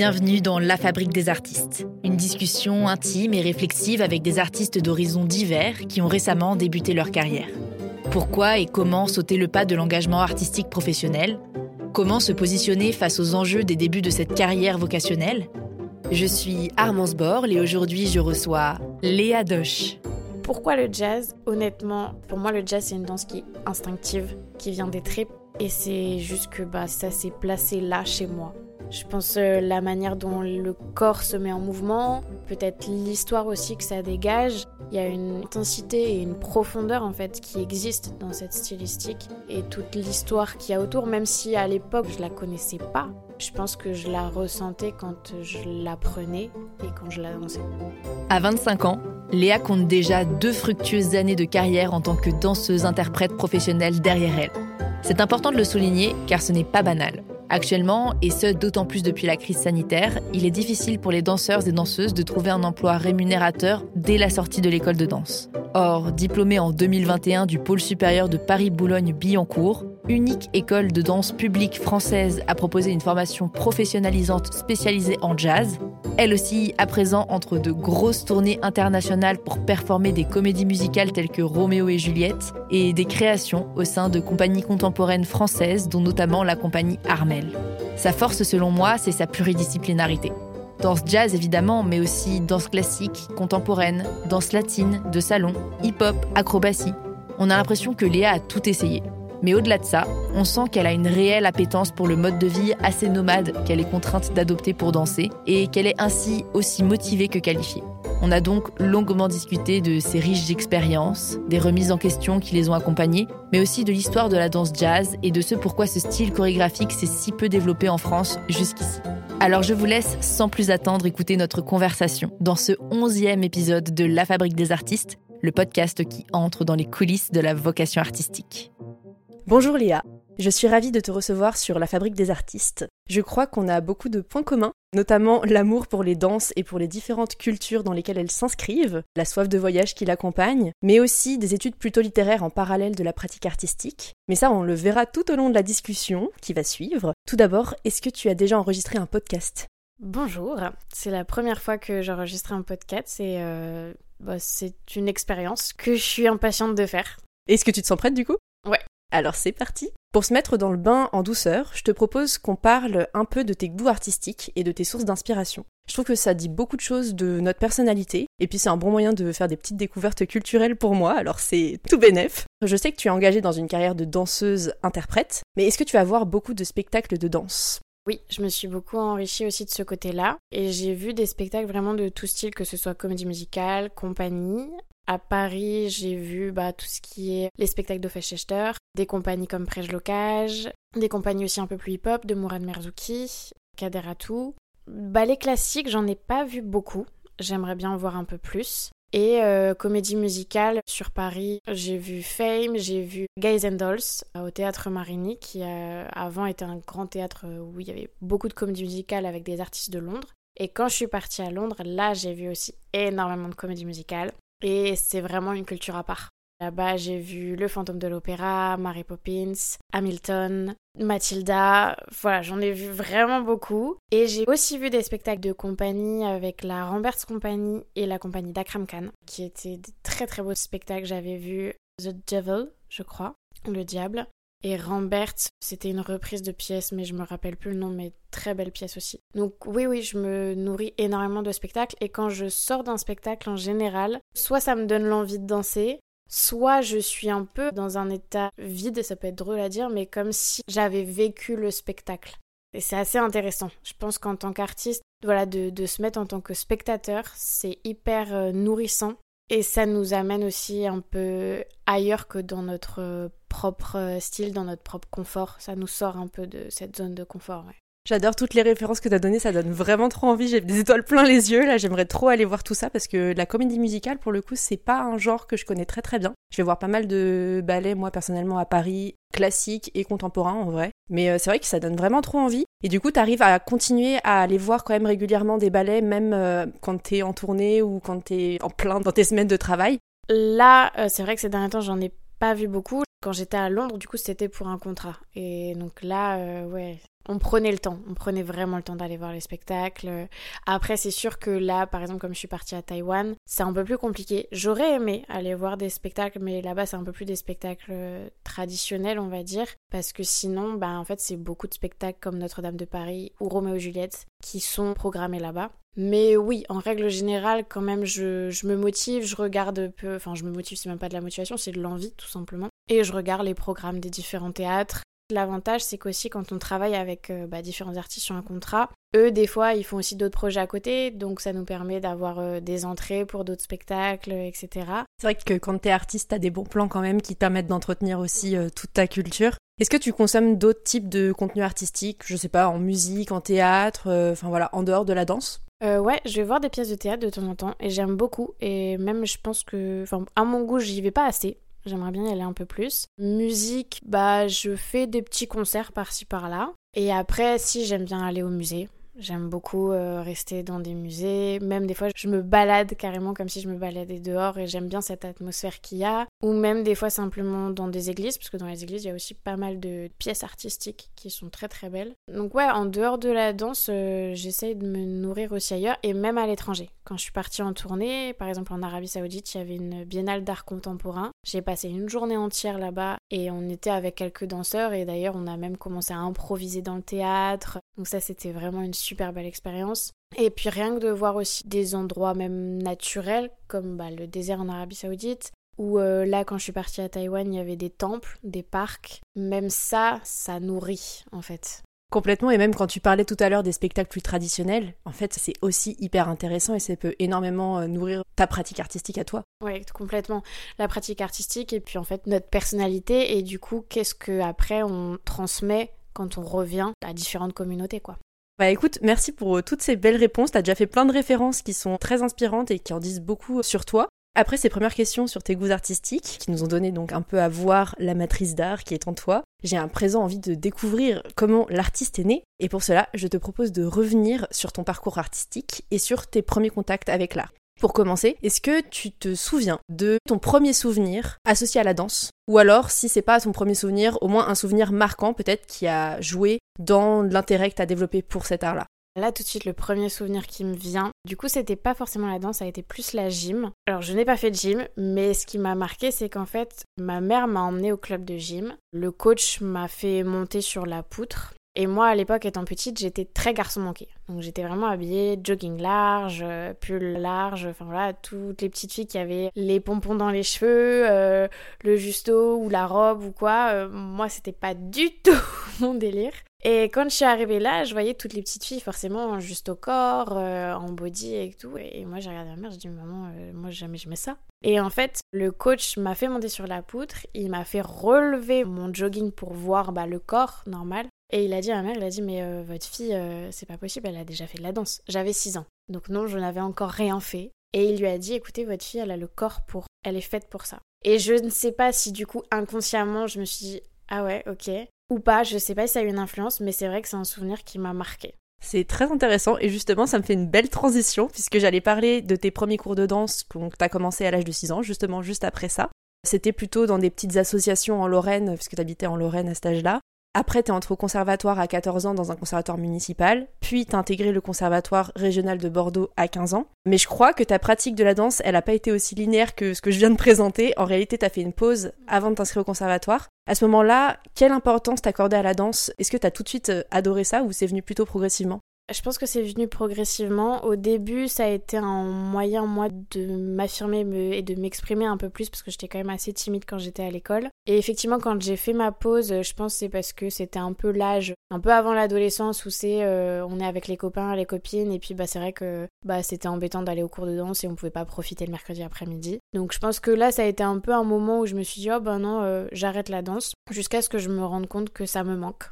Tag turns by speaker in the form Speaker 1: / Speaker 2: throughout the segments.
Speaker 1: Bienvenue dans La Fabrique des artistes, une discussion intime et réflexive avec des artistes d'horizons divers qui ont récemment débuté leur carrière. Pourquoi et comment sauter le pas de l'engagement artistique professionnel? Comment se positionner face aux enjeux des débuts de cette carrière vocationnelle? Je suis Armance Borle et aujourd'hui je reçois Léa Doche.
Speaker 2: Pourquoi le jazz? Honnêtement, pour moi le jazz c'est une danse qui est instinctive, qui vient des tripes et c'est juste que bah, ça s'est placé là chez moi. Je pense euh, la manière dont le corps se met en mouvement, peut-être l'histoire aussi que ça dégage. Il y a une intensité et une profondeur en fait qui existe dans cette stylistique et toute l'histoire qu'il y a autour, même si à l'époque je la connaissais pas. Je pense que je la ressentais quand je l'apprenais et quand je la dansais.
Speaker 1: À 25 ans, Léa compte déjà deux fructueuses années de carrière en tant que danseuse-interprète professionnelle derrière elle. C'est important de le souligner car ce n'est pas banal. Actuellement, et ce d'autant plus depuis la crise sanitaire, il est difficile pour les danseurs et danseuses de trouver un emploi rémunérateur dès la sortie de l'école de danse. Or, diplômé en 2021 du pôle supérieur de Paris-Boulogne-Billancourt, unique école de danse publique française à proposer une formation professionnalisante spécialisée en jazz, elle aussi à présent entre de grosses tournées internationales pour performer des comédies musicales telles que Roméo et Juliette et des créations au sein de compagnies contemporaines françaises dont notamment la compagnie Armel. Sa force selon moi, c'est sa pluridisciplinarité. Danse jazz évidemment, mais aussi danse classique, contemporaine, danse latine, de salon, hip-hop, acrobatie. On a l'impression que Léa a tout essayé. Mais au-delà de ça, on sent qu'elle a une réelle appétence pour le mode de vie assez nomade qu'elle est contrainte d'adopter pour danser et qu'elle est ainsi aussi motivée que qualifiée. On a donc longuement discuté de ses riches expériences, des remises en question qui les ont accompagnées, mais aussi de l'histoire de la danse jazz et de ce pourquoi ce style chorégraphique s'est si peu développé en France jusqu'ici. Alors je vous laisse sans plus attendre écouter notre conversation dans ce onzième épisode de La Fabrique des artistes, le podcast qui entre dans les coulisses de la vocation artistique.
Speaker 3: Bonjour Léa, je suis ravie de te recevoir sur la Fabrique des artistes. Je crois qu'on a beaucoup de points communs, notamment l'amour pour les danses et pour les différentes cultures dans lesquelles elles s'inscrivent, la soif de voyage qui l'accompagne, mais aussi des études plutôt littéraires en parallèle de la pratique artistique. Mais ça, on le verra tout au long de la discussion qui va suivre. Tout d'abord, est-ce que tu as déjà enregistré un podcast?
Speaker 2: Bonjour, c'est la première fois que j'enregistre un podcast et euh, bah, c'est une expérience que je suis impatiente de faire.
Speaker 3: Est-ce que tu te sens prête du coup? Alors c'est parti Pour se mettre dans le bain en douceur, je te propose qu'on parle un peu de tes goûts artistiques et de tes sources d'inspiration. Je trouve que ça dit beaucoup de choses de notre personnalité, et puis c'est un bon moyen de faire des petites découvertes culturelles pour moi, alors c'est tout bénef. Je sais que tu es engagée dans une carrière de danseuse-interprète, mais est-ce que tu vas voir beaucoup de spectacles de danse?
Speaker 2: Oui, je me suis beaucoup enrichie aussi de ce côté-là et j'ai vu des spectacles vraiment de tout style, que ce soit comédie musicale, compagnie, à Paris, j'ai vu bah, tout ce qui est les spectacles de Fechester, des compagnies comme Prège Locage, des compagnies aussi un peu plus hip-hop de Mourad Merzouki, Kader Atou. Ballet classique, j'en ai pas vu beaucoup. J'aimerais bien en voir un peu plus. Et euh, comédie musicale sur Paris, j'ai vu Fame, j'ai vu Guys and Dolls euh, au théâtre Marigny, qui euh, avant était un grand théâtre où il y avait beaucoup de comédie musicale avec des artistes de Londres. Et quand je suis partie à Londres, là j'ai vu aussi énormément de comédie musicale. Et c'est vraiment une culture à part. Là-bas, j'ai vu Le Fantôme de l'Opéra, Mary Poppins, Hamilton, Mathilda. Voilà, j'en ai vu vraiment beaucoup. Et j'ai aussi vu des spectacles de compagnie avec la Ramberts Company et la compagnie d'Akram Khan, qui étaient des très très beaux spectacles. J'avais vu The Devil, je crois, Le Diable, et Rambert, c'était une reprise de pièce, mais je me rappelle plus le nom, mais très belle pièce aussi. Donc oui, oui, je me nourris énormément de spectacles, et quand je sors d'un spectacle en général, soit ça me donne l'envie de danser, soit je suis un peu dans un état vide, ça peut être drôle à dire, mais comme si j'avais vécu le spectacle. Et c'est assez intéressant. Je pense qu'en tant qu'artiste, voilà, de, de, se mettre en tant que spectateur, c'est hyper euh, nourrissant et ça nous amène aussi un peu ailleurs que dans notre propre style, dans notre propre confort. Ça nous sort un peu de cette zone de confort.
Speaker 3: J'adore toutes les références que tu as données, ça donne vraiment trop envie. J'ai des étoiles plein les yeux, là, j'aimerais trop aller voir tout ça parce que la comédie musicale, pour le coup, c'est pas un genre que je connais très très bien. Je vais voir pas mal de ballets, moi personnellement, à Paris, classiques et contemporains en vrai. Mais euh, c'est vrai que ça donne vraiment trop envie. Et du coup, tu arrives à continuer à aller voir quand même régulièrement des ballets, même euh, quand t'es en tournée ou quand t'es en plein dans tes semaines de travail.
Speaker 2: Là, euh, c'est vrai que ces derniers temps, j'en ai pas vu beaucoup. Quand j'étais à Londres, du coup, c'était pour un contrat. Et donc là, euh, ouais, on prenait le temps, on prenait vraiment le temps d'aller voir les spectacles. Après, c'est sûr que là, par exemple, comme je suis partie à Taïwan, c'est un peu plus compliqué. J'aurais aimé aller voir des spectacles, mais là-bas, c'est un peu plus des spectacles euh, traditionnels, on va dire, parce que sinon, bah, en fait, c'est beaucoup de spectacles comme Notre-Dame de Paris ou Roméo et Juliette qui sont programmés là-bas. Mais oui, en règle générale, quand même, je, me motive, je regarde peu, enfin, je me motive, c'est même pas de la motivation, c'est de l'envie, tout simplement. Et je regarde les programmes des différents théâtres. L'avantage, c'est qu'aussi quand on travaille avec euh, bah, différents artistes sur un contrat, eux, des fois, ils font aussi d'autres projets à côté, donc ça nous permet d'avoir euh, des entrées pour d'autres spectacles, etc.
Speaker 3: C'est vrai que quand t'es artiste, t'as des bons plans quand même qui te permettent d'entretenir aussi euh, toute ta culture. Est-ce que tu consommes d'autres types de contenus artistiques, je sais pas, en musique, en théâtre, enfin voilà, en dehors de la danse?
Speaker 2: Ouais, je vais voir des pièces de théâtre de temps en temps et j'aime beaucoup. Et même, je pense que, enfin, à mon goût, j'y vais pas assez. J'aimerais bien y aller un peu plus. Musique, bah je fais des petits concerts par-ci par-là. Et après, si j'aime bien aller au musée, J'aime beaucoup euh, rester dans des musées, même des fois je me balade carrément comme si je me baladais dehors et j'aime bien cette atmosphère qu'il y a. Ou même des fois simplement dans des églises, parce que dans les églises il y a aussi pas mal de pièces artistiques qui sont très très belles. Donc ouais, en dehors de la danse, euh, j'essaye de me nourrir aussi ailleurs et même à l'étranger. Quand je suis partie en tournée, par exemple en Arabie Saoudite, il y avait une biennale d'art contemporain. J'ai passé une journée entière là-bas et on était avec quelques danseurs et d'ailleurs on a même commencé à improviser dans le théâtre. Donc ça c'était vraiment une super belle expérience. Et puis rien que de voir aussi des endroits même naturels comme bah, le désert en Arabie Saoudite ou euh, là quand je suis partie à Taïwan il y avait des temples, des parcs. Même ça, ça nourrit en fait.
Speaker 3: Complètement, et même quand tu parlais tout à l'heure des spectacles plus traditionnels, en fait, c'est aussi hyper intéressant et ça peut énormément euh, nourrir ta pratique artistique à toi.
Speaker 2: Oui, complètement. La pratique artistique et puis en fait notre personnalité et du coup, qu'est-ce que après on transmet quand on revient à différentes communautés, quoi.
Speaker 3: Bah écoute, merci pour euh, toutes ces belles réponses. T'as déjà fait plein de références qui sont très inspirantes et qui en disent beaucoup sur toi. Après ces premières questions sur tes goûts artistiques, qui nous ont donné donc un peu à voir la matrice d'art qui est en toi, j'ai un présent envie de découvrir comment l'artiste est né, et pour cela, je te propose de revenir sur ton parcours artistique et sur tes premiers contacts avec l'art. Pour commencer, est-ce que tu te souviens de ton premier souvenir associé à la danse? Ou alors, si c'est pas ton premier souvenir, au moins un souvenir marquant peut-être qui a joué dans l'intérêt que tu as développé pour cet art-là
Speaker 2: Là, tout de suite, le premier souvenir qui me vient, du coup, c'était pas forcément la danse, ça a été plus la gym. Alors, je n'ai pas fait de gym, mais ce qui m'a marqué, c'est qu'en fait, ma mère m'a emmenée au club de gym. Le coach m'a fait monter sur la poutre. Et moi, à l'époque, étant petite, j'étais très garçon manqué. Donc j'étais vraiment habillée, jogging large, euh, pull large, enfin voilà, toutes les petites filles qui avaient les pompons dans les cheveux, euh, le justo ou la robe ou quoi. Euh, moi, c'était pas du tout mon délire. Et quand je suis arrivée là, je voyais toutes les petites filles forcément juste au corps, en body et tout. Et moi j'ai regardé ma mère, j'ai dit maman, moi jamais je mets ça. Et en fait, le coach m'a fait monter sur la poutre, il m'a fait relever mon jogging pour voir bah, le corps normal. Et il a dit à ma mère, il a dit mais euh, votre fille, euh, c'est pas possible, elle a déjà fait de la danse. J'avais 6 ans. Donc non, je n'avais encore rien fait. Et il lui a dit, écoutez, votre fille, elle a le corps pour, elle est faite pour ça. Et je ne sais pas si du coup, inconsciemment, je me suis dit, ah ouais, ok. Ou pas, je sais pas si ça a eu une influence, mais c'est vrai que c'est un souvenir qui m'a marqué.
Speaker 3: C'est très intéressant et justement ça me fait une belle transition puisque j'allais parler de tes premiers cours de danse que tu as commencé à l'âge de 6 ans, justement juste après ça. C'était plutôt dans des petites associations en Lorraine, puisque tu habitais en Lorraine à cet âge-là. Après, t'es entré au conservatoire à 14 ans dans un conservatoire municipal, puis t'as intégré le conservatoire régional de Bordeaux à 15 ans. Mais je crois que ta pratique de la danse, elle a pas été aussi linéaire que ce que je viens de présenter. En réalité, t'as fait une pause avant de t'inscrire au conservatoire. À ce moment-là, quelle importance t'accordais à la danse? Est-ce que t'as tout de suite euh, adoré ça ou c'est venu plutôt progressivement?
Speaker 2: Je pense que c'est venu progressivement. Au début, ça a été un moyen, moi, de m'affirmer et de m'exprimer un peu plus parce que j'étais quand même assez timide quand j'étais à l'école. Et effectivement, quand j'ai fait ma pause, je pense c'est parce que c'était un peu l'âge, un peu avant l'adolescence où c'est euh, on est avec les copains, les copines, et puis bah c'est vrai que bah c'était embêtant d'aller au cours de danse et on pouvait pas profiter le mercredi après-midi. Donc je pense que là, ça a été un peu un moment où je me suis dit oh ben non, euh, j'arrête la danse jusqu'à ce que je me rende compte que ça me manque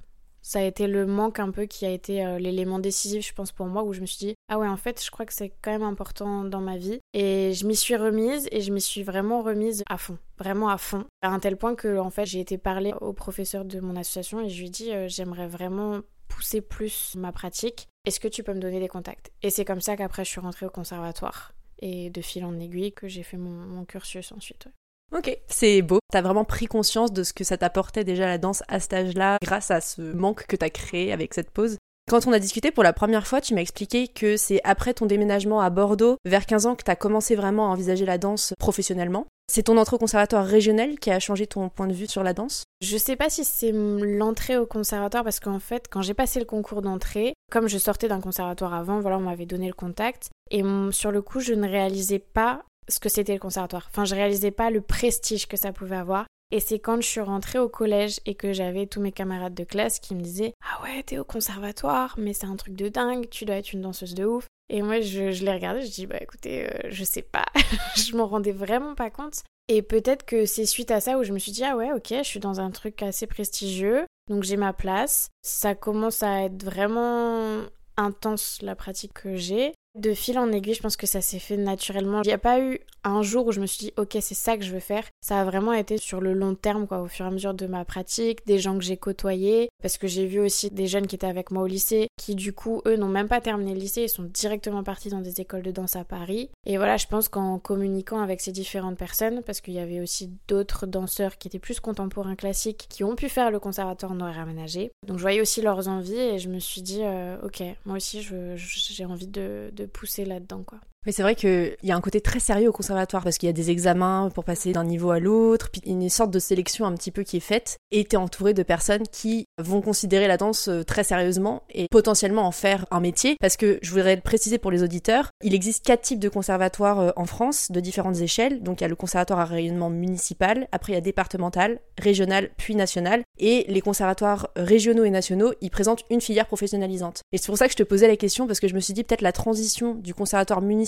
Speaker 2: ça a été le manque un peu qui a été euh, l'élément décisif, je pense, pour moi, où je me suis dit, ah ouais, en fait, je crois que c'est quand même important dans ma vie. Et je m'y suis remise et je m'y suis vraiment remise à fond, vraiment à fond. À un tel point que, en fait, j'ai été parler au professeur de mon association et je lui ai dit, euh, j'aimerais vraiment pousser plus ma pratique. Est-ce que tu peux me donner des contacts? Et c'est comme ça qu'après, je suis rentrée au conservatoire. Et de fil en aiguille, que j'ai fait mon, cursus ensuite.
Speaker 3: Ok, c'est beau. T'as vraiment pris conscience de ce que ça t'apportait déjà la danse à cet âge-là, grâce à ce manque que t'as créé avec cette pause? Quand on a discuté pour la première fois, tu m'as expliqué que c'est après ton déménagement à Bordeaux, vers 15 ans, que t'as commencé vraiment à envisager la danse professionnellement. C'est ton entrée au conservatoire régional qui a changé ton point de vue sur la danse?
Speaker 2: Je sais pas si c'est l'entrée au conservatoire parce qu'en fait, quand j'ai passé le concours d'entrée, comme je sortais d'un conservatoire avant, voilà, on m'avait donné le contact et sur le coup, je ne réalisais pas ce que c'était le conservatoire. Enfin, je réalisais pas le prestige que ça pouvait avoir. Et c'est quand je suis rentrée au collège et que j'avais tous mes camarades de classe qui me disaient Ah ouais, t'es au conservatoire, mais c'est un truc de dingue, tu dois être une danseuse de ouf. Et moi, je, je les regardais, je dis Bah écoutez, euh, je sais pas, je m'en rendais vraiment pas compte. Et peut-être que c'est suite à ça où je me suis dit Ah ouais, ok, je suis dans un truc assez prestigieux, donc j'ai ma place. Ça commence à être vraiment intense la pratique que j'ai. De fil en aiguille, je pense que ça s'est fait naturellement. Il n'y a pas eu un jour où je me suis dit, ok, c'est ça que je veux faire. Ça a vraiment été sur le long terme, quoi, au fur et à mesure de ma pratique, des gens que j'ai côtoyés, parce que j'ai vu aussi des jeunes qui étaient avec moi au lycée, qui du coup, eux, n'ont même pas terminé le lycée, ils sont directement partis dans des écoles de danse à Paris. Et voilà, je pense qu'en communiquant avec ces différentes personnes, parce qu'il y avait aussi d'autres danseurs qui étaient plus contemporains classiques, qui ont pu faire le conservatoire en horaire aménagé. Donc je voyais aussi leurs envies et je me suis dit, euh, ok, moi aussi, j'ai envie de pousser là-dedans, quoi.
Speaker 3: Mais c'est vrai qu'il y a un côté très sérieux au conservatoire parce qu'il y a des examens pour passer d'un niveau à l'autre, puis une sorte de sélection un petit peu qui est faite, et t'es entouré de personnes qui vont considérer la danse euh, très sérieusement et potentiellement en faire un métier. Parce que je voudrais préciser pour les auditeurs, il existe quatre types de conservatoires euh, en France de différentes échelles. Donc il y a le conservatoire à rayonnement municipal, après il y a départemental, régional, puis national, et les conservatoires régionaux et nationaux, ils présentent une filière professionnalisante. Et c'est pour ça que je te posais la question parce que je me suis dit peut-être la transition du conservatoire municipal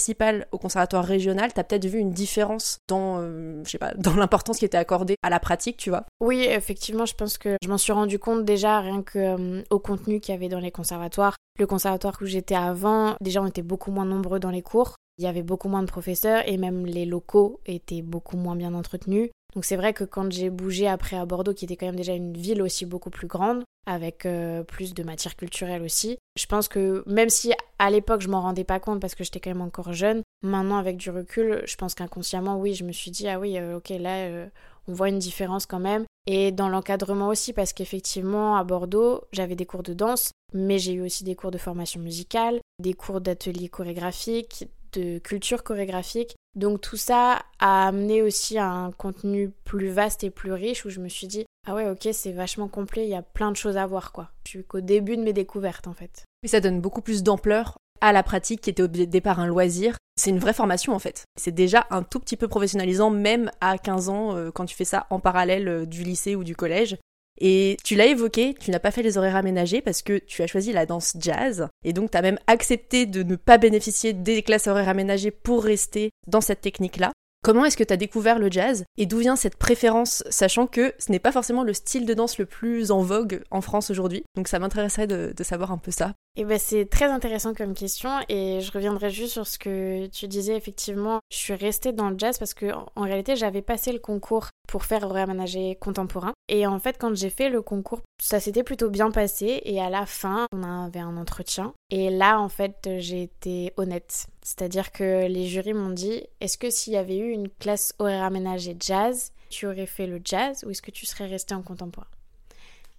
Speaker 3: au conservatoire régional, t'as peut-être vu une différence dans, euh, je sais pas, dans l'importance qui était accordée à la pratique, tu vois
Speaker 2: Oui, effectivement, je pense que je m'en suis rendu compte déjà rien que euh, au contenu qu'il y avait dans les conservatoires. Le conservatoire où j'étais avant, déjà on était beaucoup moins nombreux dans les cours. Il y avait beaucoup moins de professeurs et même les locaux étaient beaucoup moins bien entretenus. Donc c'est vrai que quand j'ai bougé après à Bordeaux, qui était quand même déjà une ville aussi beaucoup plus grande, avec euh, plus de matière culturelle aussi, je pense que même si à l'époque je m'en rendais pas compte parce que j'étais quand même encore jeune, maintenant avec du recul, je pense qu'inconsciemment, oui, je me suis dit, ah oui, euh, ok, là, euh, on voit une différence quand même. Et dans l'encadrement aussi, parce qu'effectivement, à Bordeaux, j'avais des cours de danse, mais j'ai eu aussi des cours de formation musicale, des cours d'atelier chorégraphique, de culture chorégraphique. Donc tout ça a amené aussi à un contenu plus vaste et plus riche où je me suis dit ah ouais ok c'est vachement complet, il y a plein de choses à voir quoi. Je suis qu'au début de mes découvertes en fait.
Speaker 3: Ça donne beaucoup plus d'ampleur à la pratique qui était au départ un loisir. C'est une vraie formation en fait. C'est déjà un tout petit peu professionnalisant même à 15 ans euh, quand tu fais ça en parallèle euh, du lycée ou du collège. Et tu l'as évoqué, tu n'as pas fait les horaires aménagés parce que tu as choisi la danse jazz. Et donc tu as même accepté de ne pas bénéficier des classes horaires aménagées pour rester dans cette technique-là. Comment est-ce que tu as découvert le jazz et d'où vient cette préférence, sachant que ce n'est pas forcément le style de danse le plus en vogue en France aujourd'hui? Donc ça m'intéresserait de, savoir un peu ça.
Speaker 2: Eh ben c'est très intéressant comme question et je reviendrai juste sur ce que tu disais effectivement. Je suis restée dans le jazz parce que en réalité j'avais passé le concours pour faire réaménager contemporain et en fait quand j'ai fait le concours ça s'était plutôt bien passé. Et à la fin on avait un entretien. Et là en fait j'ai été honnête. C'est-à-dire que les jurys m'ont dit est-ce que s'il y avait eu une classe horaire aménagée jazz, tu aurais fait le jazz ou est-ce que tu serais resté en contemporain?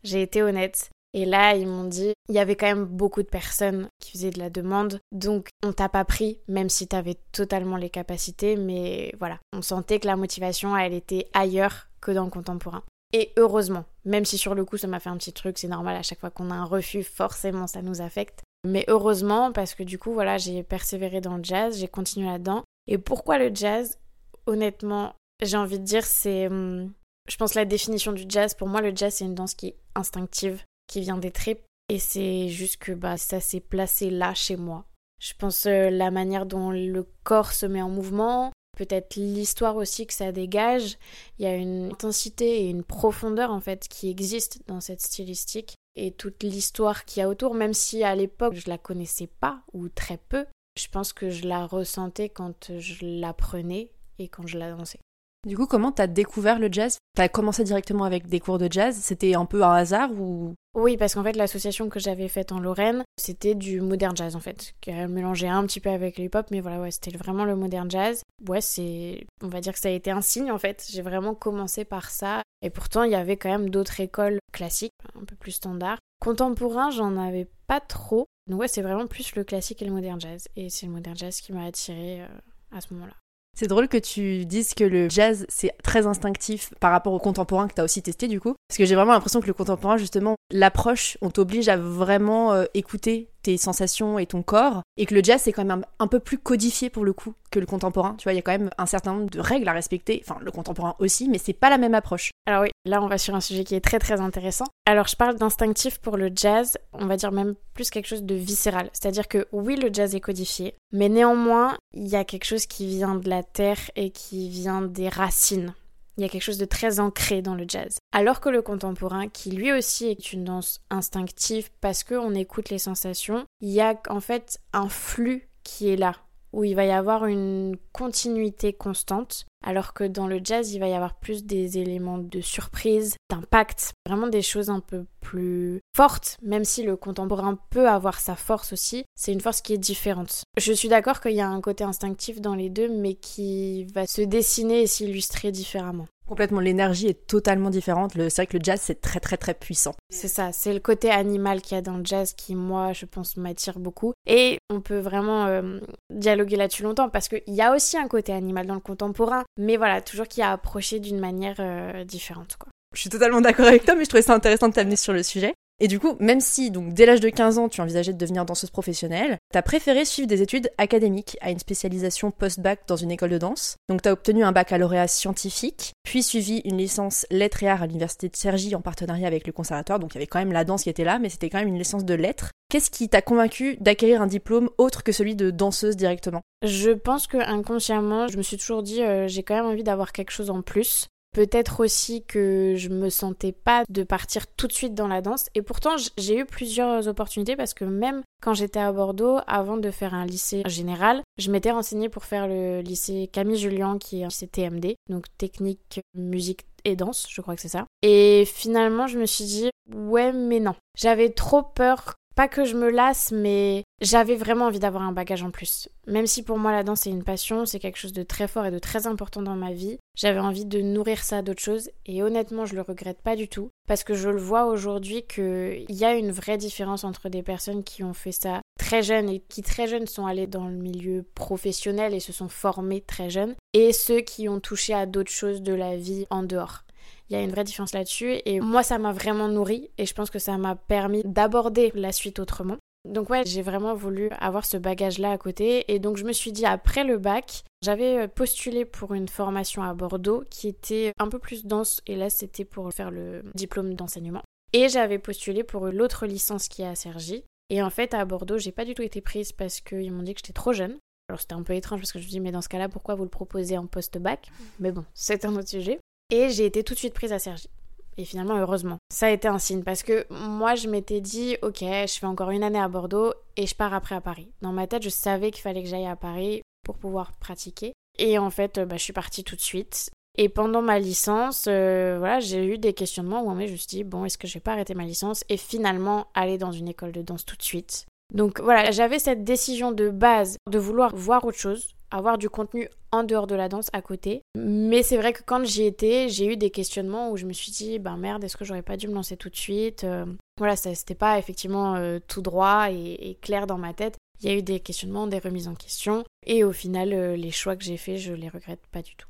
Speaker 2: J'ai été honnête. Et là, ils m'ont dit, il y avait quand même beaucoup de personnes qui faisaient de la demande, donc on t'a pas pris, même si t'avais totalement les capacités, mais voilà, on sentait que la motivation, elle était ailleurs que dans le contemporain. Et heureusement, même si sur le coup ça m'a fait un petit truc, c'est normal, à chaque fois qu'on a un refus, forcément ça nous affecte. Mais heureusement, parce que du coup, voilà, j'ai persévéré dans le jazz, j'ai continué là-dedans. Et pourquoi le jazz? Honnêtement, j'ai envie de dire, c'est. Hum, je pense la définition du jazz, pour moi, le jazz, c'est une danse qui est instinctive qui vient des tripes. Et c'est juste que bah, ça s'est placé là chez moi. Je pense euh, la manière dont le corps se met en mouvement, peut-être l'histoire aussi que ça dégage. Il y a une intensité et une profondeur en fait qui existe dans cette stylistique et toute l'histoire qu'il y a autour, même si à l'époque je la connaissais pas ou très peu, je pense que je la ressentais quand je l'apprenais et quand je la dansais.
Speaker 3: Du coup, comment t'as découvert le jazz? T'as commencé directement avec des cours de jazz? C'était un peu un hasard ou?
Speaker 2: Oui, parce qu'en fait, l'association que j'avais faite en Lorraine, c'était du modern jazz en fait, qui a mélangé un petit peu avec le hip-hop, mais voilà, c'était vraiment le modern jazz. Ouais, c'est, on va dire que ça a été un signe en fait. J'ai vraiment commencé par ça, et pourtant, il y avait quand même d'autres écoles classiques, un peu plus standards. Contemporain, j'en avais pas trop. Donc ouais, c'est vraiment plus le classique et le modern jazz, et c'est le modern jazz qui m'a attiré euh, à ce moment-là.
Speaker 3: C'est drôle que tu dises que le jazz, c'est très instinctif par rapport au contemporain que tu as aussi testé du coup. Parce que j'ai vraiment l'impression que le contemporain, justement, l'approche, on t'oblige à vraiment euh, écouter tes sensations et ton corps. Et que le jazz, c'est quand même un, peu plus codifié pour le coup que le contemporain. Tu vois, il y a quand même un certain nombre de règles à respecter. Enfin, le contemporain aussi, mais c'est pas la même approche.
Speaker 2: Alors oui, là, on va sur un sujet qui est très très intéressant. Alors, je parle d'instinctif pour le jazz, on va dire même plus quelque chose de viscéral. C'est-à-dire que oui, le jazz est codifié, mais néanmoins, il y a quelque chose qui vient de la terre et qui vient des racines. Il y a quelque chose de très ancré dans le jazz. Alors que le contemporain, qui lui aussi est une danse instinctive parce qu'on écoute les sensations, il y a en fait un flux qui est là, où il va y avoir une continuité constante, alors que dans le jazz, il va y avoir plus des éléments de surprise, d'impact, vraiment des choses un peu plus fortes, même si le contemporain peut avoir sa force aussi, c'est une force qui est différente. Je suis d'accord qu'il y a un côté instinctif dans les deux, mais qui va se dessiner et s'illustrer différemment.
Speaker 3: Complètement, l'énergie est totalement différente. C'est vrai que le jazz, c'est très très très puissant.
Speaker 2: C'est ça, c'est le côté animal qu'il y a dans le jazz qui, moi, je pense, m'attire beaucoup. Et on peut vraiment euh, dialoguer là-dessus longtemps parce qu'il y a aussi un côté animal dans le contemporain, mais voilà, toujours qui a approché d'une manière euh, différente. Quoi.
Speaker 3: Je suis totalement d'accord avec toi, mais je trouvais ça intéressant de t'amener sur le sujet. Et du coup, même si, donc, dès l'âge de 15 ans, tu envisageais de devenir danseuse professionnelle, t'as préféré suivre des études académiques à une spécialisation post-bac dans une école de danse. Donc, t'as obtenu un baccalauréat scientifique, puis suivi une licence lettres et arts à l'université de Cergy en partenariat avec le conservatoire. Donc, il y avait quand même la danse qui était là, mais c'était quand même une licence de lettres. Qu'est-ce qui t'a convaincu d'acquérir un diplôme autre que celui de danseuse directement?
Speaker 2: Je pense que inconsciemment, je me suis toujours dit, euh, j'ai quand même envie d'avoir quelque chose en plus. Peut-être aussi que je me sentais pas de partir tout de suite dans la danse. Et pourtant, j'ai eu plusieurs opportunités parce que même quand j'étais à Bordeaux, avant de faire un lycée général, je m'étais renseignée pour faire le lycée Camille Julien, qui est un lycée TMD, donc technique, musique et danse, je crois que c'est ça. Et finalement, je me suis dit, ouais, mais non. J'avais trop peur pas que je me lasse, mais j'avais vraiment envie d'avoir un bagage en plus. Même si pour moi la danse est une passion, c'est quelque chose de très fort et de très important dans ma vie, j'avais envie de nourrir ça d'autres choses et honnêtement je le regrette pas du tout parce que je le vois aujourd'hui qu'il y a une vraie différence entre des personnes qui ont fait ça très jeunes et qui très jeunes sont allés dans le milieu professionnel et se sont formés très jeunes et ceux qui ont touché à d'autres choses de la vie en dehors. Il y a une vraie différence là-dessus et moi ça m'a vraiment nourri et je pense que ça m'a permis d'aborder la suite autrement. Donc ouais, j'ai vraiment voulu avoir ce bagage-là à côté et donc je me suis dit après le bac, j'avais postulé pour une formation à Bordeaux qui était un peu plus dense et là c'était pour faire le diplôme d'enseignement. Et j'avais postulé pour l'autre licence qui est à Cergy. Et en fait à Bordeaux, j'ai pas du tout été prise parce qu'ils m'ont dit que j'étais trop jeune. Alors c'était un peu étrange parce que je me dis mais dans ce cas-là pourquoi vous le proposez en post-bac? Mais bon, c'est un autre sujet. Et j'ai été tout de suite prise à Sergi. Et finalement, heureusement. Ça a été un signe parce que moi, je m'étais dit, ok, je fais encore une année à Bordeaux et je pars après à Paris. Dans ma tête, je savais qu'il fallait que j'aille à Paris pour pouvoir pratiquer. Et en fait, bah, je suis partie tout de suite. Et pendant ma licence, euh, voilà, j'ai eu des questionnements où je me suis dit, bon, est-ce que je vais pas arrêter ma licence et finalement aller dans une école de danse tout de suite Donc voilà, j'avais cette décision de base de vouloir voir autre chose, avoir du contenu en dehors de la danse à côté. Mais c'est vrai que quand j'y étais, j'ai eu des questionnements où je me suis dit, ben merde, est-ce que j'aurais pas dû me lancer tout de suite euh, Voilà, ça c'était pas effectivement euh, tout droit et, clair dans ma tête. Il y a eu des questionnements, des remises en question. Et au final, euh, les choix que j'ai faits, je les regrette pas du tout.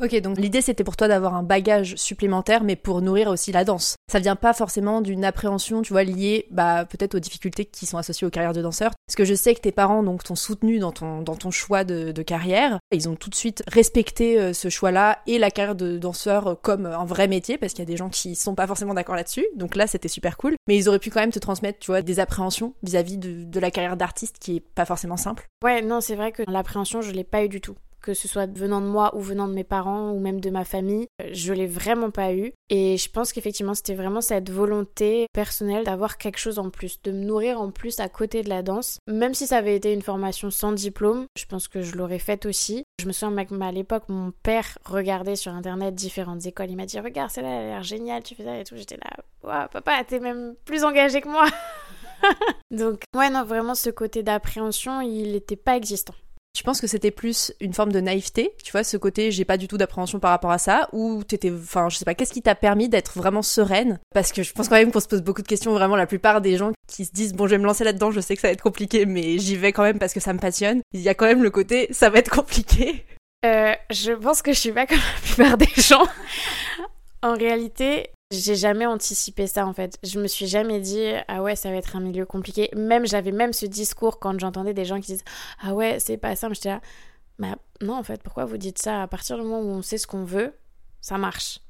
Speaker 3: Ok, donc l'idée c'était pour toi d'avoir un bagage supplémentaire, mais pour nourrir aussi la danse. Ça vient pas forcément d'une appréhension, tu vois, liée bah, peut-être aux difficultés qui sont associées aux carrières de danseurs. Parce que je sais que tes parents donc t'ont soutenu dans ton, dans ton choix de, carrière. Ils ont tout de suite respecté euh, ce choix-là et la carrière de danseur comme un vrai métier, parce qu'il y a des gens qui sont pas forcément d'accord là-dessus. Donc là c'était super cool. Mais ils auraient pu quand même te transmettre, tu vois, des appréhensions vis-à-vis de, de la carrière d'artiste qui est pas forcément simple.
Speaker 2: Ouais, non, c'est vrai que l'appréhension je l'ai pas eu du tout que ce soit venant de moi ou venant de mes parents ou même de ma famille. Je l'ai vraiment pas eu. Et je pense qu'effectivement, c'était vraiment cette volonté personnelle d'avoir quelque chose en plus, de me nourrir en plus à côté de la danse. Même si ça avait été une formation sans diplôme, je pense que je l'aurais faite aussi. Je me souviens à l'époque, mon père regardait sur internet différentes écoles. Il m'a dit Regarde, celle-là, elle a l'air géniale, tu fais ça et tout. J'étais là, Waouh, papa, t'es même plus engagé que moi. Donc, ouais, non, vraiment, ce côté d'appréhension, il n'était pas existant.
Speaker 3: Tu penses que c'était plus une forme de naïveté, tu vois, ce côté j'ai pas du tout d'appréhension par rapport à ça, ou t'étais, enfin, je sais pas, qu'est-ce qui t'a permis d'être vraiment sereine? Parce que je pense quand même qu'on se pose beaucoup de questions, vraiment la plupart des gens qui se disent bon, je vais me lancer là-dedans, je sais que ça va être compliqué, mais j'y vais quand même parce que ça me passionne. Il y a quand même le côté ça va être compliqué.
Speaker 2: Euh, je pense que je suis pas comme la plupart des gens. en réalité, j'ai jamais anticipé ça en fait. Je me suis jamais dit ah ouais ça va être un milieu compliqué. Même j'avais même ce discours quand j'entendais des gens qui disent ah ouais c'est pas simple. J'étais là bah non en fait pourquoi vous dites ça? À partir du moment où on sait ce qu'on veut ça marche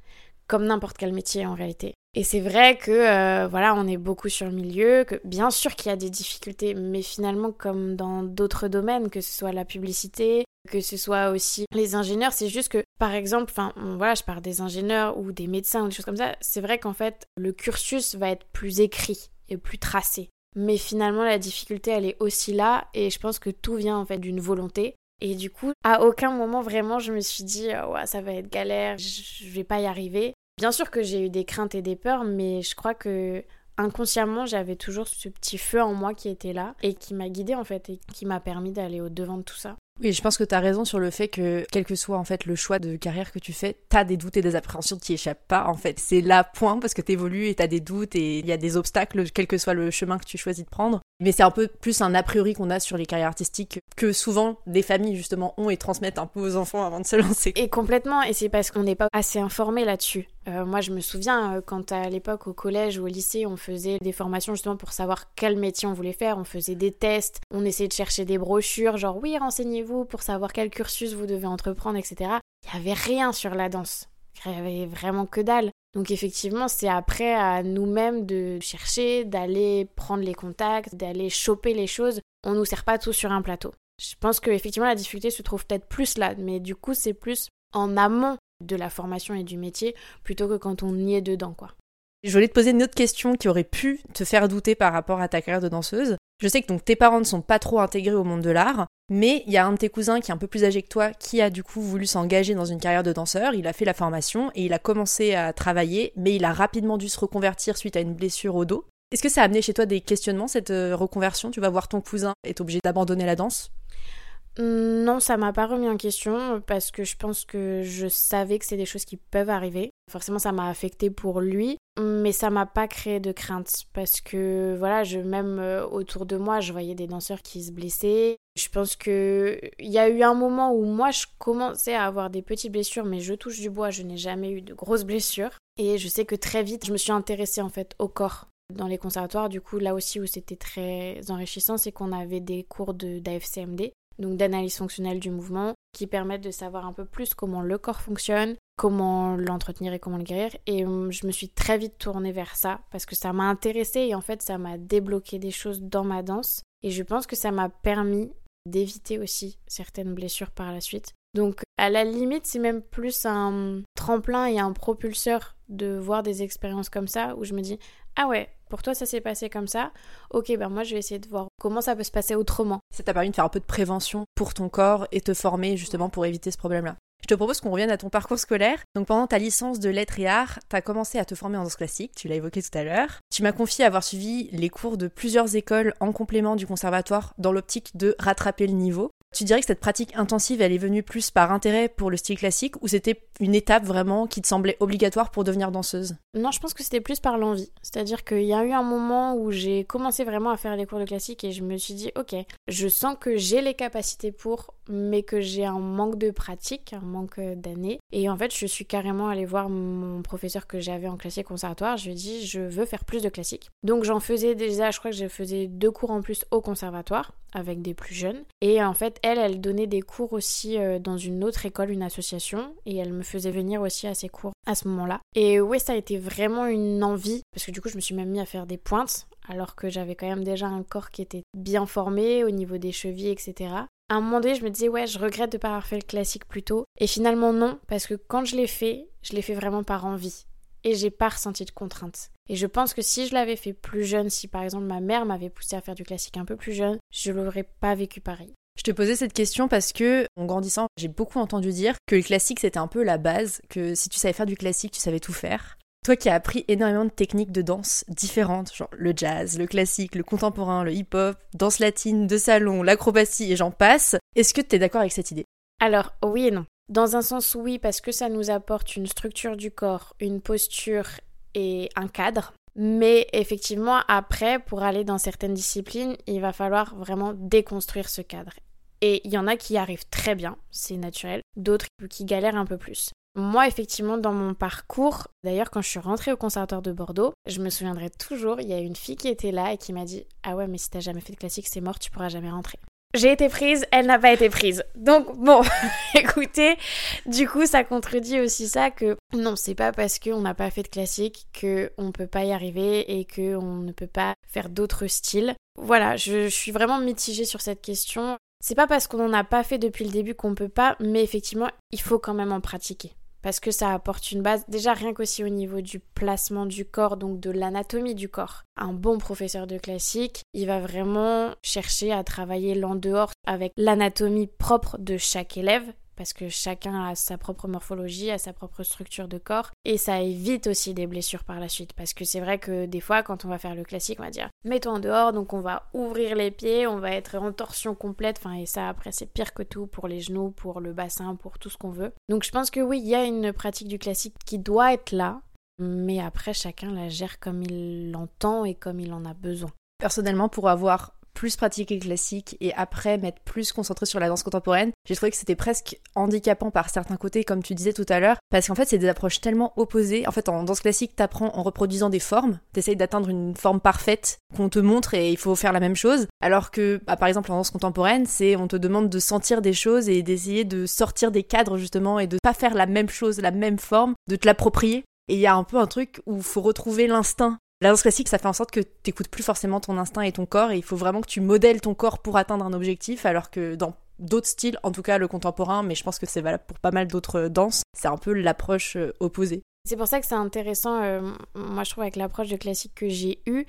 Speaker 2: comme n'importe quel métier en réalité. Et c'est vrai que euh, voilà, on est beaucoup sur le milieu, que bien sûr qu'il y a des difficultés, mais finalement comme dans d'autres domaines, que ce soit la publicité, que ce soit aussi les ingénieurs, c'est juste que par exemple, enfin voilà, je parle des ingénieurs ou des médecins ou des choses comme ça, c'est vrai qu'en fait le cursus va être plus écrit et plus tracé. Mais finalement la difficulté elle est aussi là et je pense que tout vient en fait d'une volonté et du coup, à aucun moment vraiment je me suis dit ouais, ça va être galère, je vais pas y arriver. Bien sûr que j'ai eu des craintes et des peurs, mais je crois que inconsciemment, j'avais toujours ce petit feu en moi qui était là et qui m'a guidée en fait et qui m'a permis d'aller au devant de tout ça.
Speaker 3: Oui, je pense que tu as raison sur le fait que, quel que soit en fait le choix de carrière que tu fais, t'as des doutes et des appréhensions qui échappent pas en fait. C'est là point parce que t'évolues et t'as des doutes et il y a des obstacles, quel que soit le chemin que tu choisis de prendre. Mais c'est un peu plus un a priori qu'on a sur les carrières artistiques que souvent des familles justement ont et transmettent un peu aux enfants avant de se lancer.
Speaker 2: Et complètement, et c'est parce qu'on n'est pas assez informé là-dessus. Euh, moi, je me souviens euh, quand à l'époque au collège ou au lycée, on faisait des formations justement pour savoir quel métier on voulait faire. On faisait des tests, on essayait de chercher des brochures, genre oui, renseignez-vous pour savoir quel cursus vous devez entreprendre, etc. Il n'y avait rien sur la danse. Il n'y avait vraiment que dalle. Donc effectivement, c'est après à nous-mêmes de chercher, d'aller prendre les contacts, d'aller choper les choses. On nous sert pas tout sur un plateau. Je pense que effectivement la difficulté se trouve peut-être plus là, mais du coup c'est plus en amont de la formation et du métier plutôt que quand on y est dedans quoi.
Speaker 3: Je voulais te poser une autre question qui aurait pu te faire douter par rapport à ta carrière de danseuse. Je sais que donc tes parents ne sont pas trop intégrés au monde de l'art, mais il y a un de tes cousins qui est un peu plus âgé que toi qui a du coup voulu s'engager dans une carrière de danseur. Il a fait la formation et il a commencé à travailler, mais il a rapidement dû se reconvertir suite à une blessure au dos. Est-ce que ça a amené chez toi des questionnements cette euh, reconversion? Tu vas voir ton cousin est obligé d'abandonner la danse?
Speaker 2: Non, ça m'a pas remis en question parce que je pense que je savais que c'est des choses qui peuvent arriver. Forcément, ça m'a affecté pour lui, mais ça m'a pas créé de crainte parce que voilà, je même euh, autour de moi, je voyais des danseurs qui se blessaient. Je pense que il y a eu un moment où moi je commençais à avoir des petites blessures, mais je touche du bois, je n'ai jamais eu de grosses blessures. Et je sais que très vite, je me suis intéressée en fait au corps dans les conservatoires, du coup, là aussi où c'était très enrichissant, c'est qu'on avait des cours d'AFCMD donc d'analyse fonctionnelle du mouvement, qui permettent de savoir un peu plus comment le corps fonctionne, comment l'entretenir et comment le guérir. Et hum, je me suis très vite tournée vers ça parce que ça m'a intéressée et en fait ça m'a débloqué des choses dans ma danse. Et je pense que ça m'a permis d'éviter aussi certaines blessures par la suite. Donc à la limite c'est même plus un tremplin et un propulseur de voir des expériences comme ça où je me dis ah ouais pour toi ça s'est passé comme ça, ok ben moi je vais essayer de voir comment ça peut se passer autrement.
Speaker 3: Ça t'a permis de faire un peu de prévention pour ton corps et te former justement pour éviter ce problème-là. Je te propose qu'on revienne à ton parcours scolaire. Donc pendant ta licence de lettres et arts, tu as commencé à te former en danse classique, tu l'as évoqué tout à l'heure. Tu m'as confié avoir suivi les cours de plusieurs écoles en complément du conservatoire dans l'optique de rattraper le niveau. Tu dirais que cette pratique intensive, elle est venue plus par intérêt pour le style classique ou c'était une étape vraiment qui te semblait obligatoire pour devenir danseuse?
Speaker 2: Non, je pense que c'était plus par l'envie. C'est-à-dire qu'il y a eu un moment où j'ai commencé vraiment à faire les cours de classique et je me suis dit, ok, je sens que j'ai les capacités pour, mais que j'ai un manque de pratique, un manque d'années. Et en fait, je suis carrément allée voir mon professeur que j'avais en classique conservatoire. Je lui ai dit, je veux faire plus de classique. Donc j'en faisais déjà, je crois que je faisais deux cours en plus au conservatoire avec des plus jeunes. Et en fait, elle, elle donnait des cours aussi euh, dans une autre école, une association, et elle me faisait venir aussi à ses cours à ce moment-là. Et ouais, ça a été vraiment une envie, parce que du coup, je me suis même mis à faire des pointes alors que j'avais quand même déjà un corps qui était bien formé au niveau des chevilles, etc. À un moment donné, je me disais, ouais, je regrette de ne pas avoir fait le classique plus tôt. Et finalement, non, parce que quand je l'ai fait, je l'ai fait vraiment par envie. Et j'ai pas ressenti de contrainte. Et je pense que si je l'avais fait plus jeune, si par exemple ma mère m'avait poussé à faire du classique un peu plus jeune, je l'aurais pas vécu pareil.
Speaker 3: Je te posais cette question parce que, en grandissant, j'ai beaucoup entendu dire que le classique c'était un peu la base, que si tu savais faire du classique, tu savais tout faire. Toi qui as appris énormément de techniques de danse différentes, genre le jazz, le classique, le contemporain, le hip-hop, danse latine, de salon, l'acrobatie et j'en passe, est-ce que tu es d'accord avec cette idée?
Speaker 2: Alors oui et non. Dans un sens oui parce que ça nous apporte une structure du corps, une posture et un cadre. Mais effectivement, après, pour aller dans certaines disciplines, il va falloir vraiment déconstruire ce cadre. Et il y en a qui arrivent très bien, c'est naturel, d'autres qui galèrent un peu plus. Moi, effectivement, dans mon parcours, d'ailleurs, quand je suis rentrée au conservatoire de Bordeaux, je me souviendrai toujours, il y a une fille qui était là et qui m'a dit Ah ouais, mais si t'as jamais fait de classique, c'est mort, tu pourras jamais rentrer. J'ai été prise, elle n'a pas été prise. Donc bon, écoutez, du coup ça contredit aussi ça que non, c'est pas parce qu'on n'a pas fait de classique que on peut pas y arriver et que on ne peut pas faire d'autres styles. Voilà, je, je suis vraiment mitigée sur cette question. C'est pas parce qu'on n'en a pas fait depuis le début qu'on peut pas, mais effectivement, il faut quand même en pratiquer parce que ça apporte une base, déjà rien qu'aussi au niveau du placement du corps, donc de l'anatomie du corps. Un bon professeur de classique, il va vraiment chercher à travailler l'en dehors avec l'anatomie propre de chaque élève, parce que chacun a sa propre morphologie, a sa propre structure de corps, et ça évite aussi des blessures par la suite, parce que c'est vrai que des fois, quand on va faire le classique, on va dire mets-toi en dehors, donc on va ouvrir les pieds, on va être en torsion complète, enfin, et ça après c'est pire que tout pour les genoux, pour le bassin, pour tout ce qu'on veut. Donc je pense que oui, il y a une pratique du classique qui doit être là, mais après chacun la gère comme il l'entend et comme il en a besoin.
Speaker 3: Personnellement, pour avoir plus pratiquer le classique et après m'être plus concentré sur la danse contemporaine, j'ai trouvé que c'était presque handicapant par certains côtés, comme tu disais tout à l'heure, parce qu'en fait c'est des approches tellement opposées. En fait, en danse classique, t'apprends en reproduisant des formes, t'essayes d'atteindre une forme parfaite qu'on te montre et il faut faire la même chose, alors que, bah, par exemple, en danse contemporaine, c'est on te demande de sentir des choses et d'essayer de sortir des cadres justement et de pas faire la même chose, la même forme, de te l'approprier. Et il y a un peu un truc où faut retrouver l'instinct danse classique, ça fait en sorte que t'écoutes plus forcément ton instinct et ton corps, et il faut vraiment que tu modèles ton corps pour atteindre un objectif, alors que dans d'autres styles, en tout cas le contemporain, mais je pense que c'est valable pour pas mal d'autres danses, c'est un peu l'approche euh, opposée.
Speaker 2: C'est pour ça que c'est intéressant, euh, moi je trouve, avec l'approche de classique que j'ai eue,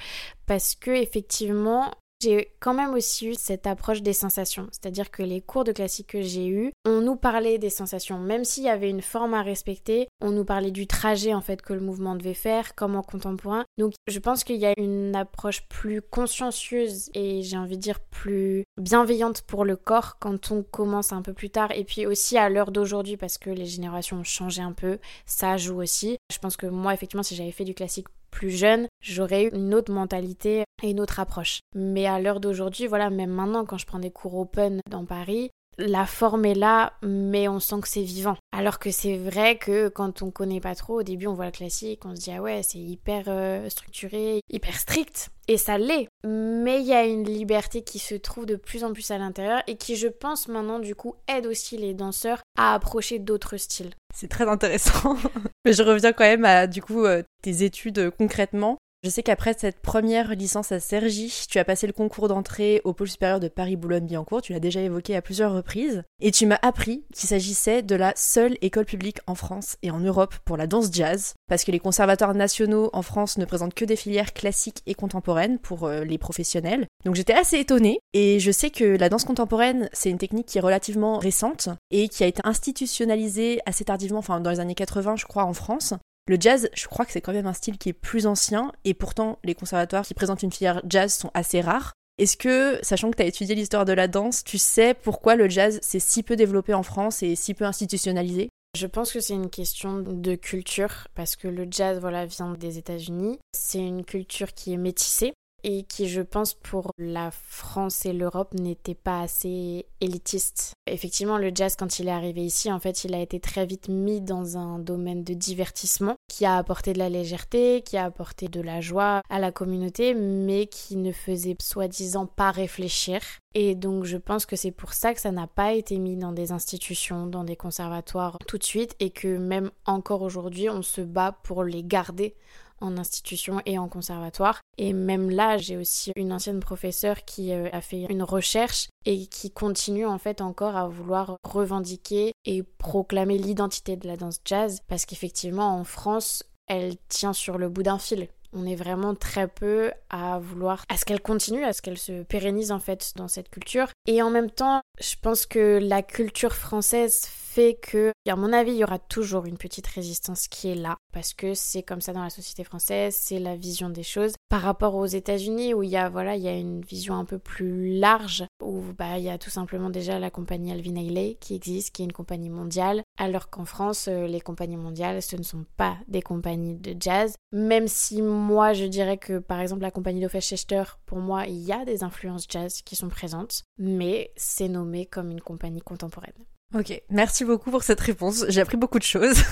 Speaker 2: parce que effectivement, j'ai quand même aussi eu cette approche des sensations, c'est-à-dire que les cours de classique que j'ai eus, on nous parlait des sensations, même s'il y avait une forme à respecter, on nous parlait du trajet en fait que le mouvement devait faire, comme en contemporain. Donc je pense qu'il y a une approche plus consciencieuse et j'ai envie de dire plus bienveillante pour le corps quand on commence un peu plus tard et puis aussi à l'heure d'aujourd'hui parce que les générations ont changé un peu, ça joue aussi. Je pense que moi effectivement si j'avais fait du classique plus jeune, j'aurais eu une autre mentalité et une autre approche. Mais à l'heure d'aujourd'hui, voilà, même maintenant quand je prends des cours open dans Paris, la forme est là, mais on sent que c'est vivant. Alors que c'est vrai que quand on connaît pas trop, au début on voit le classique, on se dit ah ouais, c'est hyper euh, structuré, hyper strict. Et ça l'est. Mais il y a une liberté qui se trouve de plus en plus à l'intérieur et qui, je pense, maintenant, du coup, aide aussi les danseurs à approcher d'autres styles.
Speaker 3: C'est très intéressant. Mais je reviens quand même à, du coup, euh, tes études euh, concrètement. Je sais qu'après cette première licence à Cergy, tu as passé le concours d'entrée au pôle supérieur de Paris-Boulogne-Billancourt, tu l'as déjà évoqué à plusieurs reprises, et tu m'as appris qu'il s'agissait de la seule école publique en France et en Europe pour la danse jazz, parce que les conservatoires nationaux en France ne présentent que des filières classiques et contemporaines pour euh, les professionnels. Donc j'étais assez étonnée, et je sais que la danse contemporaine, c'est une technique qui est relativement récente et qui a été institutionnalisée assez tardivement, enfin dans les années 80 je crois en France, le jazz, je crois que c'est quand même un style qui est plus ancien, et pourtant les conservatoires qui présentent une filière jazz sont assez rares. Est-ce que, sachant que tu as étudié l'histoire de la danse, tu sais pourquoi le jazz s'est si peu développé en France et si peu institutionnalisé?
Speaker 2: Je pense que c'est une question de culture parce que le jazz voilà vient des États-Unis. C'est une culture qui est métissée et qui, je pense, pour la France et l'Europe, n'était pas assez élitiste. Effectivement, le jazz, quand il est arrivé ici, en fait, il a été très vite mis dans un domaine de divertissement qui a apporté de la légèreté, qui a apporté de la joie à la communauté, mais qui ne faisait soi-disant pas réfléchir. Et donc, je pense que c'est pour ça que ça n'a pas été mis dans des institutions, dans des conservatoires tout de suite, et que même encore aujourd'hui, on se bat pour les garder en institution et en conservatoire. Et même là, j'ai aussi une ancienne professeure qui euh, a fait une recherche et qui continue en fait encore à vouloir revendiquer et proclamer l'identité de la danse jazz parce qu'effectivement en France, elle tient sur le bout d'un fil. On est vraiment très peu à vouloir à ce qu'elle continue, à ce qu'elle se pérennise en fait dans cette culture. Et en même temps, je pense que la culture française fait que, à mon avis, il y aura toujours une petite résistance qui est là, parce que c'est comme ça dans la société française, c'est la vision des choses. Par rapport aux États-Unis, où il y a, voilà, il y a une vision un peu plus large, où bah, il y a tout simplement déjà la compagnie Alvin Ailey qui existe, qui est une compagnie mondiale, alors qu'en France, euh, les compagnies mondiales, ce ne sont pas des compagnies de jazz, même si moi, je dirais que, par exemple, la compagnie Chester, pour moi, il y a des influences jazz qui sont présentes, mais c'est nommé comme une compagnie contemporaine.
Speaker 3: Ok, merci beaucoup pour cette réponse. J'ai appris beaucoup de choses.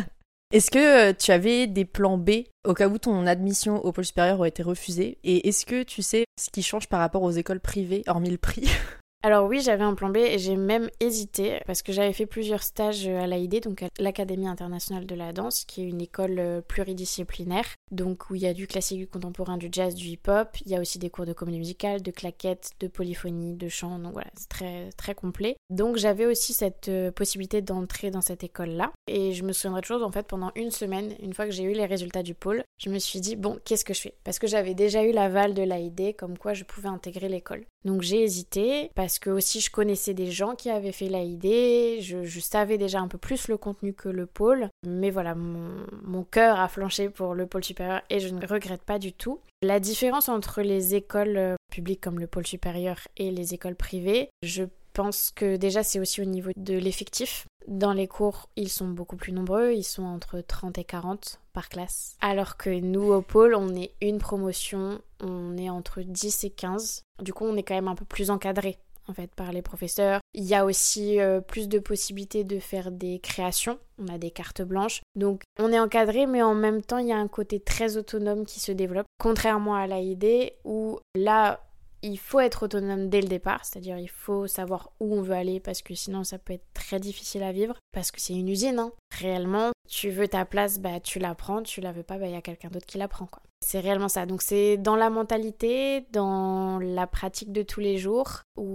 Speaker 3: Est-ce que euh, tu avais des plans B au cas où ton admission au pôle supérieur aurait été refusée? Et est-ce que tu sais ce qui change par rapport aux écoles privées, hormis le prix?
Speaker 2: Alors oui, j'avais un plan B et j'ai même hésité parce que j'avais fait plusieurs stages à l'AID, donc à l'Académie internationale de la danse, qui est une école euh, pluridisciplinaire, donc où il y a du classique, du contemporain, du jazz, du hip-hop. Il y a aussi des cours de comédie musicale, de claquettes, de polyphonie, de chant, donc voilà, c'est très très complet. Donc j'avais aussi cette euh, possibilité d'entrer dans cette école-là et je me souviendrai choses en fait pendant une semaine, une fois que j'ai eu les résultats du pôle, je me suis dit bon, qu'est-ce que je fais? Parce que j'avais déjà eu l'aval de l'AID comme quoi je pouvais intégrer l'école. Donc j'ai hésité parce que aussi je connaissais des gens qui avaient fait l'AID, je, je savais déjà un peu plus le contenu que le pôle, mais voilà, mon, mon cœur a flanché pour le pôle supérieur et je ne regrette pas du tout. La différence entre les écoles euh, publiques comme le pôle supérieur et les écoles privées, je pense que déjà c'est aussi au niveau de l'effectif. Dans les cours, ils sont beaucoup plus nombreux, ils sont entre 30 et 40 par classe. Alors que nous au pôle, on est une promotion, on est entre 10 et 15. Du coup, on est quand même un peu plus encadré en fait par les professeurs. Il y a aussi euh, plus de possibilités de faire des créations. On a des cartes blanches. Donc on est encadré mais en même temps il y a un côté très autonome qui se développe. Contrairement à l'AID où là il faut être autonome dès le départ, c'est-à-dire il faut savoir où on veut aller parce que sinon ça peut être très difficile à vivre parce que c'est une usine. Hein. Réellement, tu veux ta place, bah tu la prends, tu la veux pas, bah il y a quelqu'un d'autre qui la prend quoi. C'est réellement ça. Donc c'est dans la mentalité, dans la pratique de tous les jours où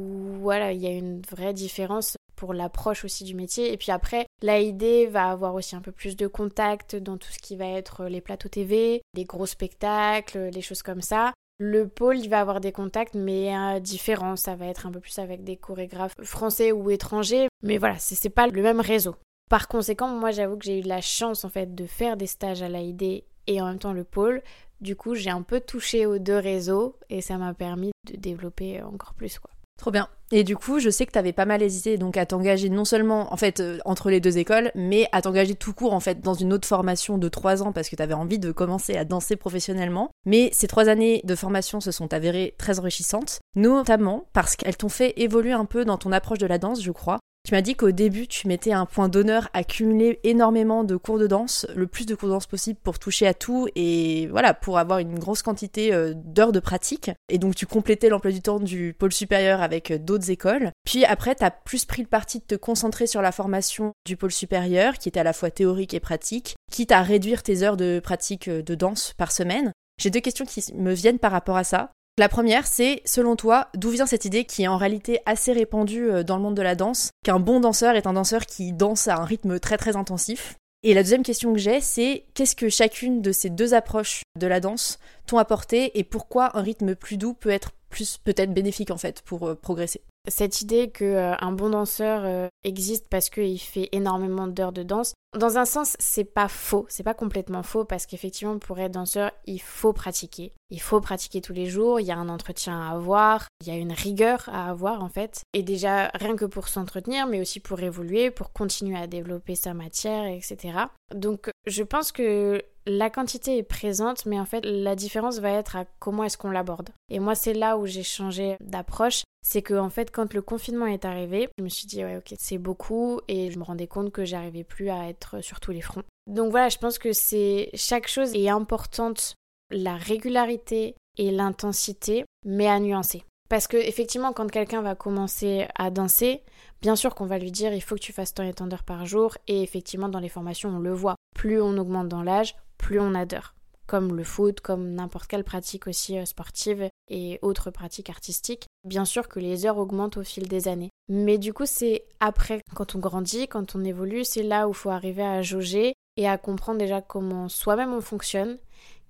Speaker 2: voilà, il y a une vraie différence pour l'approche aussi du métier. Et puis après, l'AID va avoir aussi un peu plus de contact dans tout ce qui va être les plateaux TV, les gros spectacles, les choses comme ça. Le pôle, il va avoir des contacts, mais euh, différents. Ça va être un peu plus avec des chorégraphes français ou étrangers. Mais voilà, c'est pas le même réseau. Par conséquent, moi, j'avoue que j'ai eu la chance, en fait, de faire des stages à l'AID et en même temps le pôle. Du coup, j'ai un peu touché aux deux réseaux et ça m'a permis de développer encore plus, quoi.
Speaker 3: Trop bien. Et du coup, je sais que tu avais pas mal hésité donc à t'engager non seulement en fait euh, entre les deux écoles, mais à t'engager tout court en fait dans une autre formation de trois ans parce que tu avais envie de commencer à danser professionnellement. Mais ces trois années de formation se sont avérées très enrichissantes, notamment parce qu'elles t'ont fait évoluer un peu dans ton approche de la danse, je crois. Tu m'as dit qu'au début, tu mettais un point d'honneur à cumuler énormément de cours de danse, le plus de cours de danse possible pour toucher à tout et voilà, pour avoir une grosse quantité euh, d'heures de pratique. Et donc, tu complétais l'emploi du temps du pôle supérieur avec euh, d'autres écoles. Puis après, tu plus pris le parti de te concentrer sur la formation du pôle supérieur, qui était à la fois théorique et pratique, quitte à réduire tes heures de pratique euh, de danse par semaine. J'ai deux questions qui me viennent par rapport à ça. La première, c'est, selon toi, d'où vient cette idée qui est en réalité assez répandue euh, dans le monde de la danse, qu'un bon danseur est un danseur qui danse à un rythme très très intensif? Et la deuxième question que j'ai, c'est qu'est-ce que chacune de ces deux approches de la danse t'ont apporté et pourquoi un rythme plus doux peut être plus peut-être bénéfique en fait pour euh, progresser?
Speaker 2: Cette idée que euh, un bon danseur existe parce qu'il fait énormément d'heures de danse, dans un sens, c'est pas faux, c'est pas complètement faux parce qu'effectivement, pour être danseur, il faut pratiquer. Il faut pratiquer tous les jours, il y a un entretien à avoir, il y a une rigueur à avoir en fait. Et déjà, rien que pour s'entretenir, mais aussi pour évoluer, pour continuer à développer sa matière, etc. Donc, je pense que la quantité est présente, mais en fait, la différence va être à comment est-ce qu'on l'aborde. Et moi, c'est là où j'ai changé d'approche. C'est que, en fait, quand le confinement est arrivé, je me suis dit, ouais, ok, c'est beaucoup, et je me rendais compte que j'arrivais plus à être sur tous les fronts. Donc voilà, je pense que c'est chaque chose est importante, la régularité et l'intensité, mais à nuancer. Parce que effectivement, quand quelqu'un va commencer à danser, bien sûr qu'on va lui dire il faut que tu fasses tant et par jour, et effectivement dans les formations on le voit. Plus on augmente dans l'âge, plus on a d'heures. comme le foot, comme n'importe quelle pratique aussi euh, sportive et autres pratiques artistiques. Bien sûr que les heures augmentent au fil des années. Mais du coup, c'est après, quand on grandit, quand on évolue, c'est là où il faut arriver à jauger et à comprendre déjà comment soi-même on fonctionne,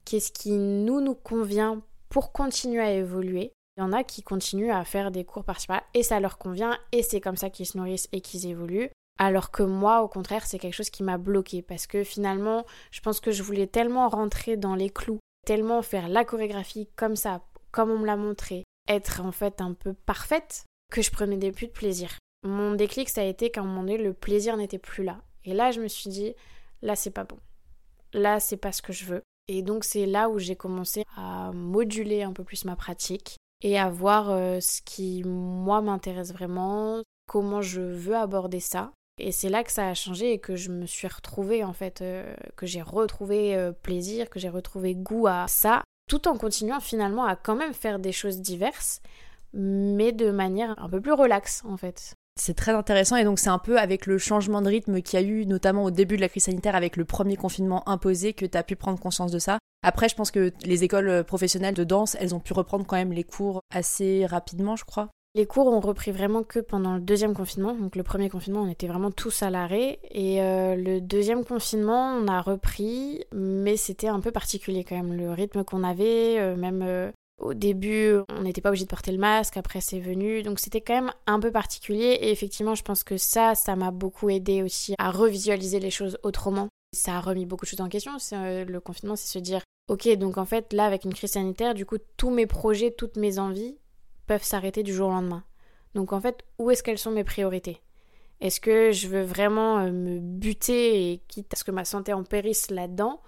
Speaker 2: qu'est-ce qui nous nous convient pour continuer à évoluer. Il y en a qui continuent à faire des cours par par et ça leur convient et c'est comme ça qu'ils se nourrissent et qu'ils évoluent. Alors que moi, au contraire, c'est quelque chose qui m'a bloqué parce que finalement, je pense que je voulais tellement rentrer dans les clous, tellement faire la chorégraphie comme ça, comme on me l'a montré, être en fait un peu parfaite, que je prenais des plus de plaisir. Mon déclic, ça a été qu'à un moment donné, le plaisir n'était plus là. Et là, je me suis dit, là, c'est pas bon. Là, c'est pas ce que je veux. Et donc, c'est là où j'ai commencé à moduler un peu plus ma pratique et à voir euh, ce qui, moi, m'intéresse vraiment, comment je veux aborder ça. Et c'est là que ça a changé et que je me suis retrouvée en fait, euh, que j'ai retrouvé euh, plaisir, que j'ai retrouvé goût à ça, tout en continuant finalement à quand même faire des choses diverses, mais de manière un peu plus relaxe en fait.
Speaker 3: C'est très intéressant et donc c'est un peu avec le changement de rythme qu'il y a eu notamment au début de la crise sanitaire avec le premier confinement imposé que tu as pu prendre conscience de ça. Après je pense que les écoles professionnelles de danse, elles ont pu reprendre quand même les cours assez rapidement je crois.
Speaker 2: Les cours ont repris vraiment que pendant le deuxième confinement. Donc le premier confinement, on était vraiment tous à l'arrêt. Et euh, le deuxième confinement, on a repris, mais c'était un peu particulier quand même. Le rythme qu'on avait, euh, même euh, au début, on n'était pas obligé de porter le masque, après c'est venu. Donc c'était quand même un peu particulier. Et effectivement, je pense que ça, ça m'a beaucoup aidé aussi à revisualiser les choses autrement. Ça a remis beaucoup de choses en question. le confinement, c'est se dire, ok, donc en fait, là, avec une crise sanitaire, du coup, tous mes projets, toutes mes envies, peuvent s'arrêter du jour au lendemain. Donc en fait, où est-ce qu'elles sont mes priorités? Est-ce que je veux vraiment euh, me buter et quitte à ce que ma santé en périsse là-dedans?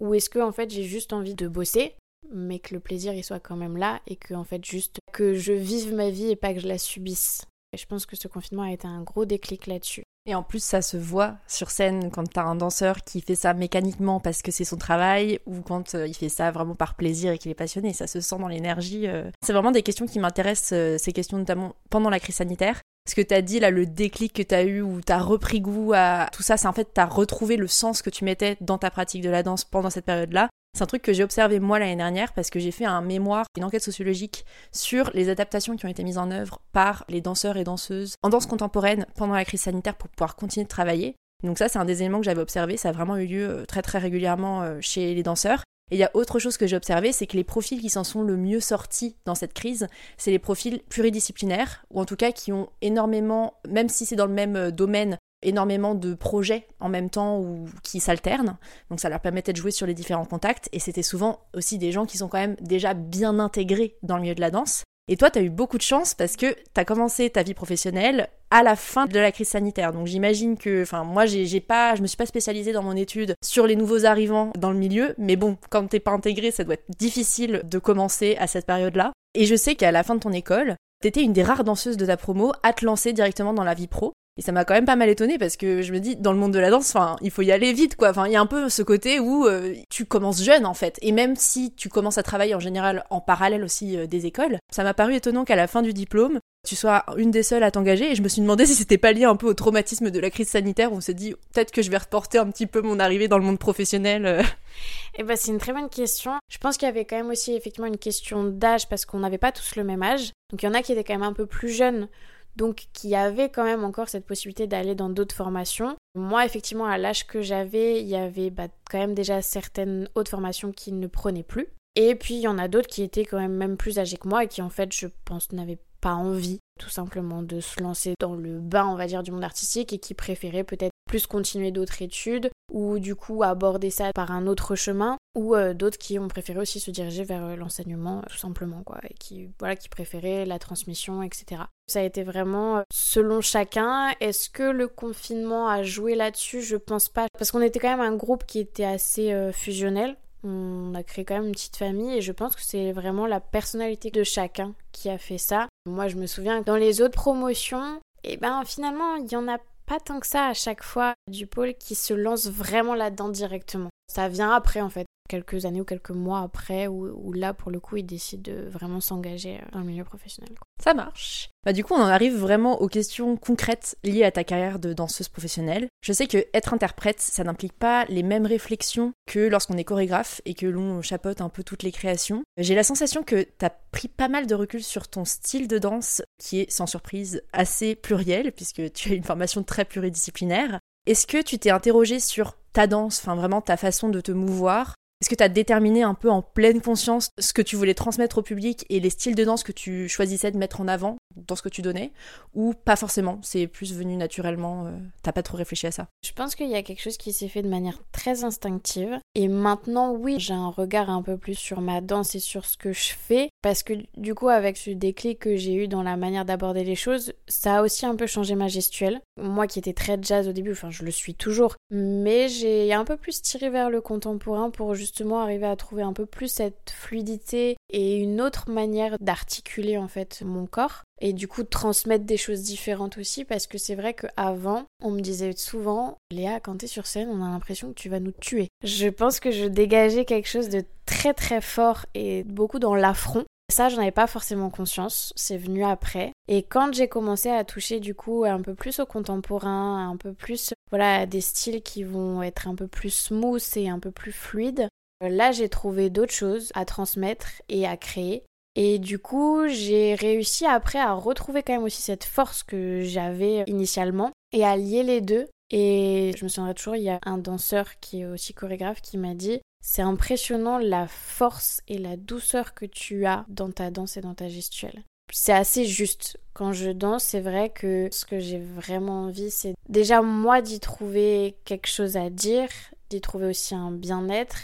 Speaker 2: Ou est-ce que en fait j'ai juste envie de bosser mais que le plaisir il soit quand même là et que en fait juste que je vive ma vie et pas que je la subisse? Et je pense que ce confinement a été un gros déclic là-dessus.
Speaker 3: Et en plus, ça se voit sur scène quand t'as un danseur qui fait ça mécaniquement parce que c'est son travail ou quand euh, il fait ça vraiment par plaisir et qu'il est passionné. Ça se sent dans l'énergie. Euh. C'est vraiment des questions qui m'intéressent, euh, ces questions notamment pendant la crise sanitaire. Ce que t'as dit là, le déclic que t'as eu où t'as repris goût à tout ça, c'est en fait t'as retrouvé le sens que tu mettais dans ta pratique de la danse pendant cette période-là. C'est un truc que j'ai observé moi l'année dernière parce que j'ai fait un mémoire, une enquête sociologique sur les adaptations qui ont été mises en œuvre par les danseurs et danseuses en danse contemporaine pendant la crise sanitaire pour pouvoir continuer de travailler. Donc ça, c'est un des éléments que j'avais observé. Ça a vraiment eu lieu euh, très très régulièrement euh, chez les danseurs. Et il y a autre chose que j'ai observé, c'est que les profils qui s'en sont le mieux sortis dans cette crise, c'est les profils pluridisciplinaires, ou en tout cas qui ont énormément, même si c'est dans le même euh, domaine, énormément de projets en même temps ou qui s'alternent. Donc ça leur permettait de jouer sur les différents contacts et c'était souvent aussi des gens qui sont quand même déjà bien intégrés dans le milieu de la danse. Et toi, tu as eu beaucoup de chance parce que tu as commencé ta vie professionnelle à la fin de la crise sanitaire. Donc j'imagine que, enfin, moi, j'ai pas, je me suis pas spécialisée dans mon étude sur les nouveaux arrivants dans le milieu, mais bon, quand t'es pas intégré, ça doit être difficile de commencer à cette période-là. Et je sais qu'à la fin de ton école, t'étais une des rares danseuses de ta promo à te lancer directement dans la vie pro. Et ça m'a quand même pas mal étonné parce que je me dis, dans le monde de la danse, enfin, il faut y aller vite, quoi. Enfin, il y a un peu ce côté où euh, tu commences jeune, en fait. Et même si tu commences à travailler en général en parallèle aussi euh, des écoles, ça m'a paru étonnant qu'à la fin du diplôme, tu sois une des seules à t'engager. Et je me suis demandé si c'était pas lié un peu au traumatisme de la crise sanitaire où on s'est dit, peut-être que je vais reporter un petit peu mon arrivée dans le monde professionnel. Euh.
Speaker 2: Eh ben, c'est une très bonne question. Je pense qu'il y avait quand même aussi effectivement une question d'âge parce qu'on n'avait pas tous le même âge. Donc il y en a qui étaient quand même un peu plus jeunes donc qui avait quand même encore cette possibilité d'aller dans d'autres formations. Moi, effectivement, à l'âge que j'avais, il y avait bah, quand même déjà certaines autres formations qui ne prenaient plus. Et puis, il y en a d'autres qui étaient quand même même plus âgés que moi et qui, en fait, je pense, n'avaient pas envie tout simplement de se lancer dans le bain, on va dire, du monde artistique et qui préféraient peut-être plus continuer d'autres études ou du coup aborder ça par un autre chemin ou euh, d'autres qui ont préféré aussi se diriger vers euh, l'enseignement tout simplement quoi et qui voilà qui préféraient la transmission etc ça a été vraiment euh, selon chacun. Est-ce que le confinement a joué là-dessus? Je pense pas. Parce qu'on était quand même un groupe qui était assez fusionnel. On a créé quand même une petite famille et je pense que c'est vraiment la personnalité de chacun qui a fait ça. Moi, je me souviens dans les autres promotions, et eh ben finalement, il y en a pas tant que ça à chaque fois du pôle qui se lance vraiment là-dedans directement. Ça vient après en fait. Quelques années ou quelques mois après où, là pour le coup il décide de vraiment s'engager dans le milieu professionnel.
Speaker 3: Ça marche. Bah du coup on en arrive vraiment aux questions concrètes liées à ta carrière de danseuse professionnelle. Je sais que être interprète ça n'implique pas les mêmes réflexions que lorsqu'on est chorégraphe et que l'on chapeaute un peu toutes les créations. J'ai la sensation que t'as pris pas mal de recul sur ton style de danse qui est sans surprise assez pluriel puisque tu as une formation très pluridisciplinaire. Est-ce que tu t'es interrogé sur ta danse, enfin vraiment ta façon de te mouvoir Est-ce que tu as déterminé un peu en pleine conscience ce que tu voulais transmettre au public et les styles de danse que tu choisissais de mettre en avant dans ce que tu donnais Ou pas forcément C'est plus venu naturellement euh, T'as pas trop réfléchi à ça?
Speaker 2: Je pense qu'il y a quelque chose qui s'est fait de manière très instinctive. Et maintenant, oui, j'ai un regard un peu plus sur ma danse et sur ce que je fais. Parce que du coup, avec ce déclic que j'ai eu dans la manière d'aborder les choses, ça a aussi un peu changé ma gestuelle. Moi qui étais très jazz au début, enfin je le suis toujours, mais j'ai un peu plus tiré vers le contemporain pour justement arriver à trouver un peu plus cette fluidité et une autre manière d'articuler en fait mon corps et du coup transmettre des choses différentes aussi parce que c'est vrai qu'avant on me disait souvent Léa quand t'es sur scène on a l'impression que tu vas nous tuer. Je pense que je dégageais quelque chose de très très fort et beaucoup dans l'affront ça, j'en avais pas forcément conscience, c'est venu après. Et quand j'ai commencé à toucher du coup un peu plus au contemporain, un peu plus voilà des styles qui vont être un peu plus smooth et un peu plus fluides, là j'ai trouvé d'autres choses à transmettre et à créer. Et du coup, j'ai réussi après à retrouver quand même aussi cette force que j'avais initialement et à lier les deux. Et je me souviendrai toujours, il y a un danseur qui est aussi chorégraphe qui m'a dit c'est impressionnant la force et la douceur que tu as dans ta danse et dans ta gestuelle. C'est assez juste. Quand je danse, c'est vrai que ce que j'ai vraiment envie, c'est déjà moi d'y trouver quelque chose à dire, d'y trouver aussi un bien-être.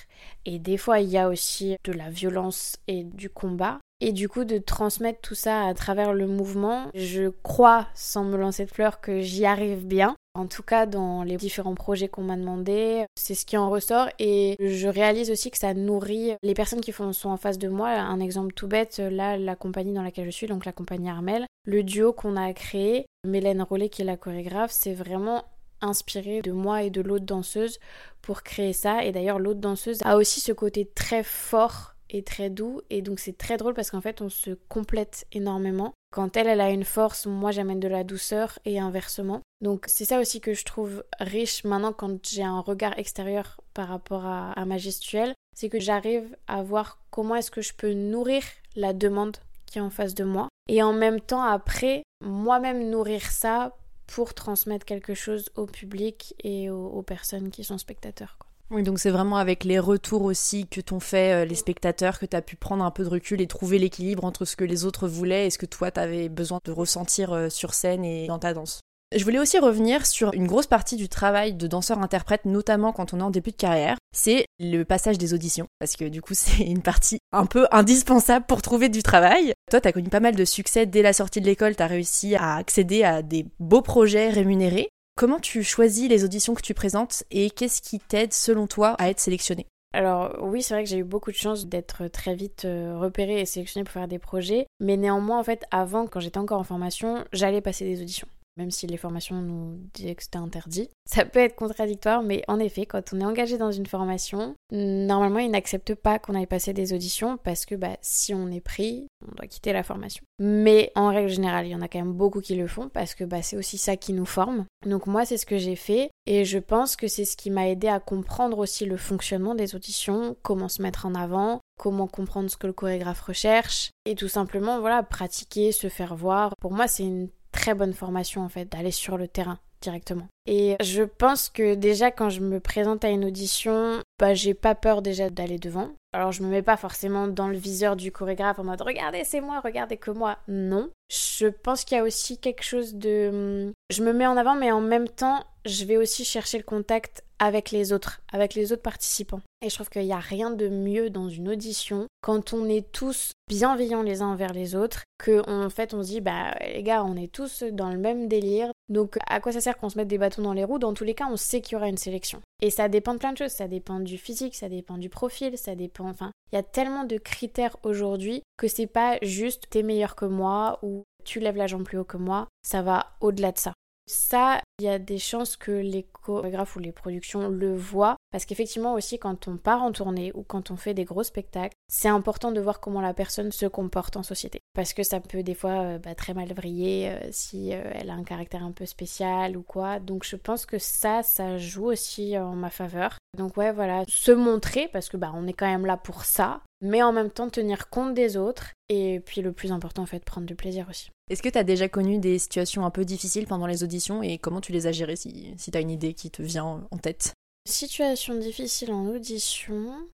Speaker 2: Et des fois, il y a aussi de la violence et du combat. Et du coup, de transmettre tout ça à travers le mouvement, je crois, sans me lancer de fleurs, que j'y arrive bien. En tout cas, dans les différents projets qu'on m'a demandé, c'est ce qui en ressort. Et je réalise aussi que ça nourrit les personnes qui sont en face de moi. Un exemple tout bête, là, la compagnie dans laquelle je suis, donc la compagnie Armel, le duo qu'on a créé, Mélène Rollet qui est la chorégraphe, c'est vraiment inspiré de moi et de l'autre danseuse pour créer ça. Et d'ailleurs, l'autre danseuse a aussi ce côté très fort et très doux et donc c'est très drôle parce qu'en fait on se complète énormément. Quand elle, elle a une force, moi j'amène de la douceur et inversement. Donc c'est ça aussi que je trouve riche maintenant quand j'ai un regard extérieur par rapport à, à ma gestuelle, c'est que j'arrive à voir comment est-ce que je peux nourrir la demande qui est en face de moi et en même temps après moi-même nourrir ça pour transmettre quelque chose au public et aux, personnes qui sont spectateurs.
Speaker 3: Oui, donc c'est vraiment avec les retours aussi que t'ont fait euh, les spectateurs que t'as pu prendre un peu de recul et trouver l'équilibre entre ce que les autres voulaient et ce que toi t'avais besoin de ressentir euh, sur scène et dans ta danse. Je voulais aussi revenir sur une grosse partie du travail de danseur-interprète, notamment quand on est en début de carrière, c'est le passage des auditions, parce que du coup c'est une partie un peu indispensable pour trouver du travail. Toi, t'as connu pas mal de succès. Dès la sortie de l'école, t'as réussi à accéder à des beaux projets rémunérés. Comment tu choisis les auditions que tu présentes et qu'est-ce qui t'aide selon toi à être sélectionné?
Speaker 2: Alors oui, c'est vrai que j'ai eu beaucoup de chance d'être très vite euh, repérée et sélectionnée pour faire des projets, mais néanmoins en fait avant quand j'étais encore en formation, j'allais passer des auditions même si les formations nous disaient que c'était interdit. Ça peut être contradictoire, mais en effet, quand on est engagé dans une formation, normalement, ils n'acceptent pas qu'on aille passer des auditions parce que bah, si on est pris, on doit quitter la formation. Mais en règle générale, il y en a quand même beaucoup qui le font parce que bah, c'est aussi ça qui nous forme. Donc moi, c'est ce que j'ai fait et je pense que c'est ce qui m'a aidé à comprendre aussi le fonctionnement des auditions, comment se mettre en avant, comment comprendre ce que le chorégraphe recherche et tout simplement voilà pratiquer, se faire voir. Pour moi, c'est une très bonne formation en fait, d'aller sur le terrain directement. Et je pense que déjà quand je me présente à une audition, bah j'ai pas peur déjà d'aller devant. Alors je me mets pas forcément dans le viseur du chorégraphe en mode regardez c'est moi, regardez que moi. Non. Je pense qu'il y a aussi quelque chose de... Hum, je me mets en avant mais en même temps je vais aussi chercher le contact avec les autres, avec les autres participants. Et je trouve qu'il n'y a rien de mieux dans une audition quand on est tous bienveillants les uns envers les autres, que en fait on se dit bah les gars on est tous dans le même délire, donc à quoi ça sert qu'on se mette des bâtons dans les roues Dans tous les cas on sait qu'il y aura une sélection. Et ça dépend de plein de choses, ça dépend du physique, ça dépend du profil, ça dépend, enfin il y a tellement de critères aujourd'hui que c'est pas juste t'es meilleur que moi ou tu lèves la jambe plus haut que moi, ça va au-delà de ça. Ça, il y a des chances que les chorégraphes ou les productions le voient. Parce qu'effectivement aussi, quand on part en tournée ou quand on fait des gros spectacles, c'est important de voir comment la personne se comporte en société. Parce que ça peut des fois euh, bah, très mal vriller euh, si euh, elle a un caractère un peu spécial ou quoi. Donc je pense que ça, ça joue aussi en ma faveur. Donc ouais, voilà, se montrer parce que bah on est quand même là pour ça, mais en même temps tenir compte des autres et puis le plus important en fait, prendre du plaisir aussi.
Speaker 3: Est-ce que tu as déjà connu des situations un peu difficiles pendant les auditions et comment tu les as gérées si, si tu as une idée qui te vient en tête
Speaker 2: Situation difficile en audition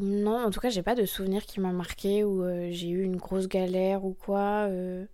Speaker 2: Non, en tout cas, j'ai pas de souvenir qui m'a marqué où euh, j'ai eu une grosse galère ou quoi. Euh.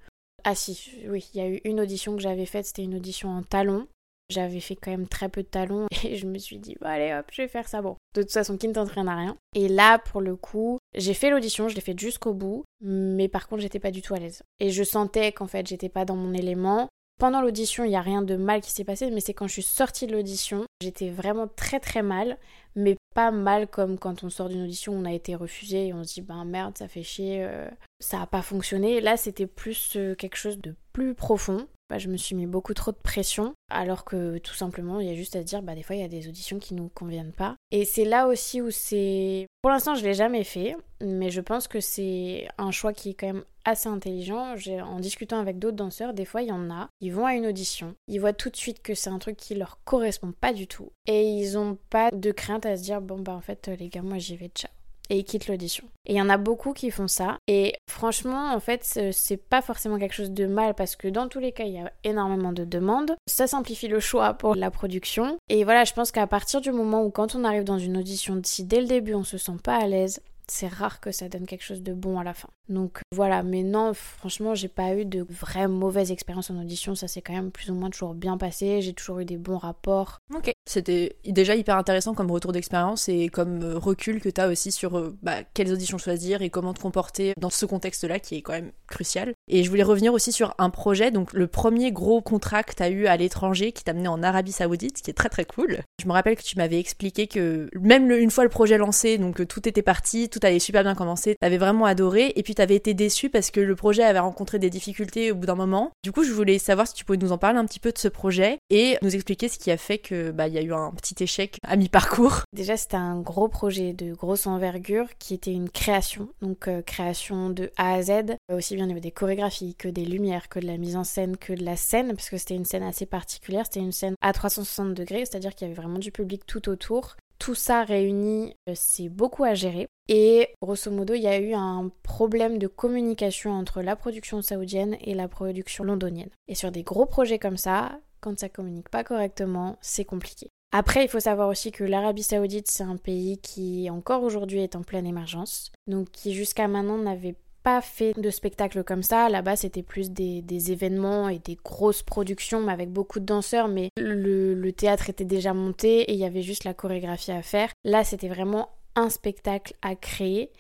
Speaker 2: Ah si, oui, il y a eu une audition que j'avais faite, c'était une audition en talon. J'avais fait quand même très peu de talons et je me suis dit, bah allez hop, je vais faire ça. Bon, de toute façon, qui ne t'entraîne à rien. Et là, pour le coup, j'ai fait l'audition, je l'ai faite jusqu'au bout, mais par contre, j'étais pas du tout à l'aise. Et je sentais qu'en fait, j'étais pas dans mon élément. Pendant l'audition, il n'y a rien de mal qui s'est passé, mais c'est quand je suis sortie de l'audition, j'étais vraiment très très mal, mais pas mal comme quand on sort d'une audition, on a été refusé et on se dit ben merde, ça fait chier, euh, ça a pas fonctionné. Là, c'était plus euh, quelque chose de plus profond. Bah, je me suis mis beaucoup trop de pression, alors que tout simplement, il y a juste à dire, bah, des fois, il y a des auditions qui nous conviennent pas. Et c'est là aussi où c'est. Pour l'instant, je l'ai jamais fait, mais je pense que c'est un choix qui est quand même assez intelligent. En discutant avec d'autres danseurs, des fois, il y en a, ils vont à une audition, ils voient tout de suite que c'est un truc qui leur correspond pas du tout, et ils ont pas de crainte à se dire, bon, bah, en fait, les gars, moi, j'y vais, ciao et ils quittent l'audition. Et il y en a beaucoup qui font ça. Et franchement, en fait, c'est pas forcément quelque chose de mal parce que dans tous les cas, il y a énormément de demandes. Ça simplifie le choix pour la production. Et voilà, je pense qu'à partir du moment où quand on arrive dans une audition, si dès le début on se sent pas à l'aise, c'est rare que ça donne quelque chose de bon à la fin. Donc voilà, mais non, franchement, j'ai pas eu de vraies mauvaises expériences en audition, ça s'est quand même plus ou moins toujours bien passé, j'ai toujours eu des bons rapports.
Speaker 3: Ok, c'était déjà hyper intéressant comme retour d'expérience et comme euh, recul que tu as aussi sur euh, bah, quelles auditions choisir et comment te comporter dans ce contexte-là qui est quand même crucial. Et je voulais revenir aussi sur un projet, donc le premier gros contrat que tu as eu à l'étranger qui t'a amené en Arabie Saoudite, qui est très très cool. Je me rappelle que tu m'avais expliqué que même une fois le projet lancé, donc tout était parti, tout avait super bien commencé, t'avais vraiment adoré et puis t'avais été déçu parce que le projet avait rencontré des difficultés au bout d'un moment. Du coup, je voulais savoir si tu pouvais nous en parler un petit peu de ce projet et nous expliquer ce qui a fait que bah il y a eu un petit échec à mi-parcours.
Speaker 2: Déjà, c'était un gros projet de grosse envergure qui était une création, donc euh, création de A à Z, aussi bien au niveau des chorégraphies que des lumières, que de la mise en scène, que de la scène, parce que c'était une scène assez particulière, c'était une scène à 360 degrés, c'est-à-dire qu'il y avait vraiment du public tout autour. Tout ça réuni, euh, c'est beaucoup à gérer. Et grosso modo, il y a eu un problème de communication entre la production saoudienne et la production londonienne. Et sur des gros projets comme ça, quand ça communique pas correctement, c'est compliqué. Après, il faut savoir aussi que l'Arabie Saoudite, c'est un pays qui encore aujourd'hui est en pleine émergence, donc qui jusqu'à maintenant n'avait fait de spectacle comme ça. Là-bas, c'était plus des, événements et des grosses productions, mais avec beaucoup de danseurs. Mais le, le théâtre était déjà monté et il y avait juste la chorégraphie à faire. Là, c'était vraiment un spectacle à créer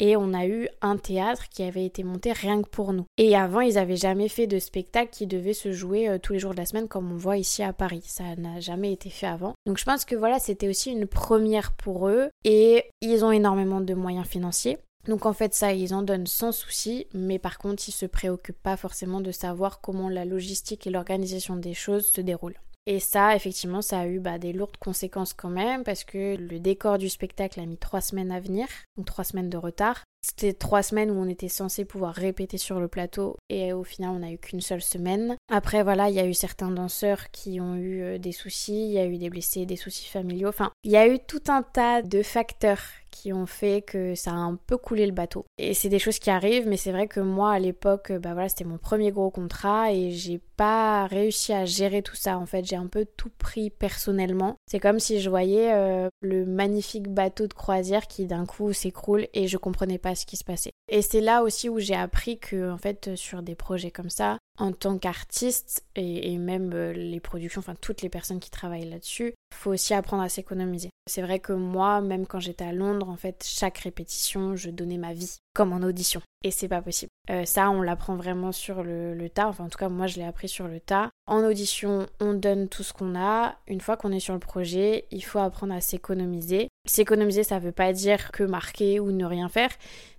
Speaker 2: et on a eu un théâtre qui avait été monté rien que pour nous. Et avant, ils n'avaient jamais fait de spectacle qui devait se jouer euh, tous les jours de la semaine comme on voit ici à Paris. Ça n'a jamais été fait avant. Donc je pense que voilà, c'était aussi une première pour eux et ils ont énormément de moyens financiers. Donc en fait ça, ils en donnent sans souci, mais par contre ils se préoccupent pas forcément de savoir comment la logistique et l'organisation des choses se déroulent. Et ça, effectivement, ça a eu bah, des lourdes conséquences quand même, parce que le décor du spectacle a mis trois semaines à venir, donc trois semaines de retard. C'était trois semaines où on était censé pouvoir répéter sur le plateau, et au final, on n'a eu qu'une seule semaine. Après, voilà, il y a eu certains danseurs qui ont eu euh, des soucis, il y a eu des blessés, des soucis familiaux. Enfin, il y a eu tout un tas de facteurs qui ont fait que ça a un peu coulé le bateau. Et c'est des choses qui arrivent, mais c'est vrai que moi à l'époque, bah voilà, c'était mon premier gros contrat et j'ai pas réussi à gérer tout ça. En fait, j'ai un peu tout pris personnellement. C'est comme si je voyais euh, le magnifique bateau de croisière qui d'un coup s'écroule et je comprenais pas ce qui se passait. Et c'est là aussi où j'ai appris que en fait sur des projets comme ça, en tant qu'artiste et, même euh, les productions, enfin toutes les personnes qui travaillent là-dessus, faut aussi apprendre à s'économiser. C'est vrai que moi, même quand j'étais à Londres, en fait, chaque répétition, je donnais ma vie, comme en audition. Et c'est pas possible. Euh, ça, on l'apprend vraiment sur le, le, tas. Enfin, en tout cas, moi, je l'ai appris sur le tas. En audition, on donne tout ce qu'on a. Une fois qu'on est sur le projet, il faut apprendre à s'économiser. S'économiser, ça veut pas dire que marquer ou ne rien faire.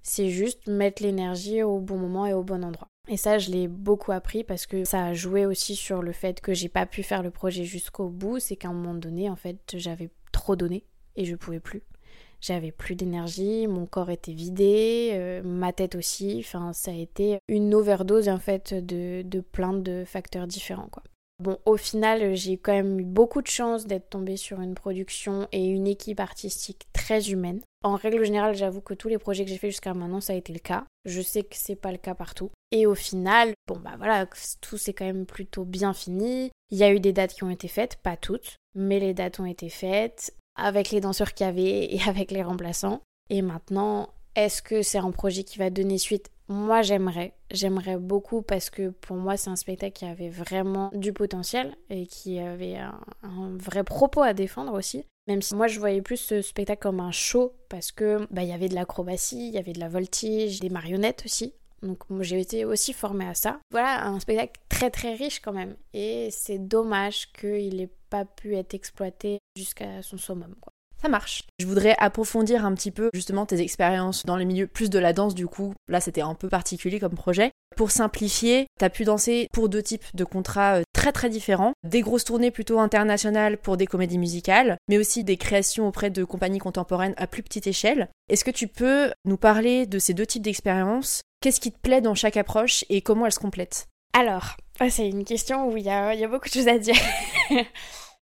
Speaker 2: C'est juste mettre l'énergie au bon moment et au bon endroit. Et ça, je l'ai beaucoup appris parce que ça a joué aussi sur le fait que j'ai pas pu faire le projet jusqu'au bout. C'est qu'à un moment donné, en fait, j'avais trop donné et je pouvais plus. J'avais plus d'énergie, mon corps était vidé, euh, ma tête aussi. Enfin, ça a été une overdose en fait de, de plein de facteurs différents quoi. Bon, au final, j'ai quand même eu beaucoup de chance d'être tombée sur une production et une équipe artistique très humaine. En règle générale, j'avoue que tous les projets que j'ai fait jusqu'à maintenant, ça a été le cas. Je sais que c'est pas le cas partout. Et au final, bon bah voilà, tout s'est quand même plutôt bien fini. Il y a eu des dates qui ont été faites, pas toutes, mais les dates ont été faites avec les danseurs qu'il y avait et avec les remplaçants. Et maintenant, est-ce que c'est un projet qui va donner suite? Moi, j'aimerais. J'aimerais beaucoup parce que pour moi, c'est un spectacle qui avait vraiment du potentiel et qui avait un, vrai propos à défendre aussi. Même si moi, je voyais plus ce spectacle comme un show parce que bah, y avait de l'acrobatie, il y avait de la voltige, des marionnettes aussi. Donc j'ai été aussi formée à ça. Voilà, un spectacle très très riche quand même. Et c'est dommage qu'il n'ait pas pu être exploité jusqu'à son summum.
Speaker 3: Ça marche. Je voudrais approfondir un petit peu justement tes expériences dans les milieux plus de la danse du coup. Là c'était un peu particulier comme projet. Pour simplifier, t'as pu danser pour deux types de contrats euh, très très différents. Des grosses tournées plutôt internationales pour des comédies musicales, mais aussi des créations auprès de compagnies contemporaines à plus petite échelle. Est-ce que tu peux nous parler de ces deux types d'expériences? Qu'est-ce qui te plaît dans chaque approche et comment elles se complètent?
Speaker 2: Alors, c'est une question où il y a, beaucoup de choses à dire.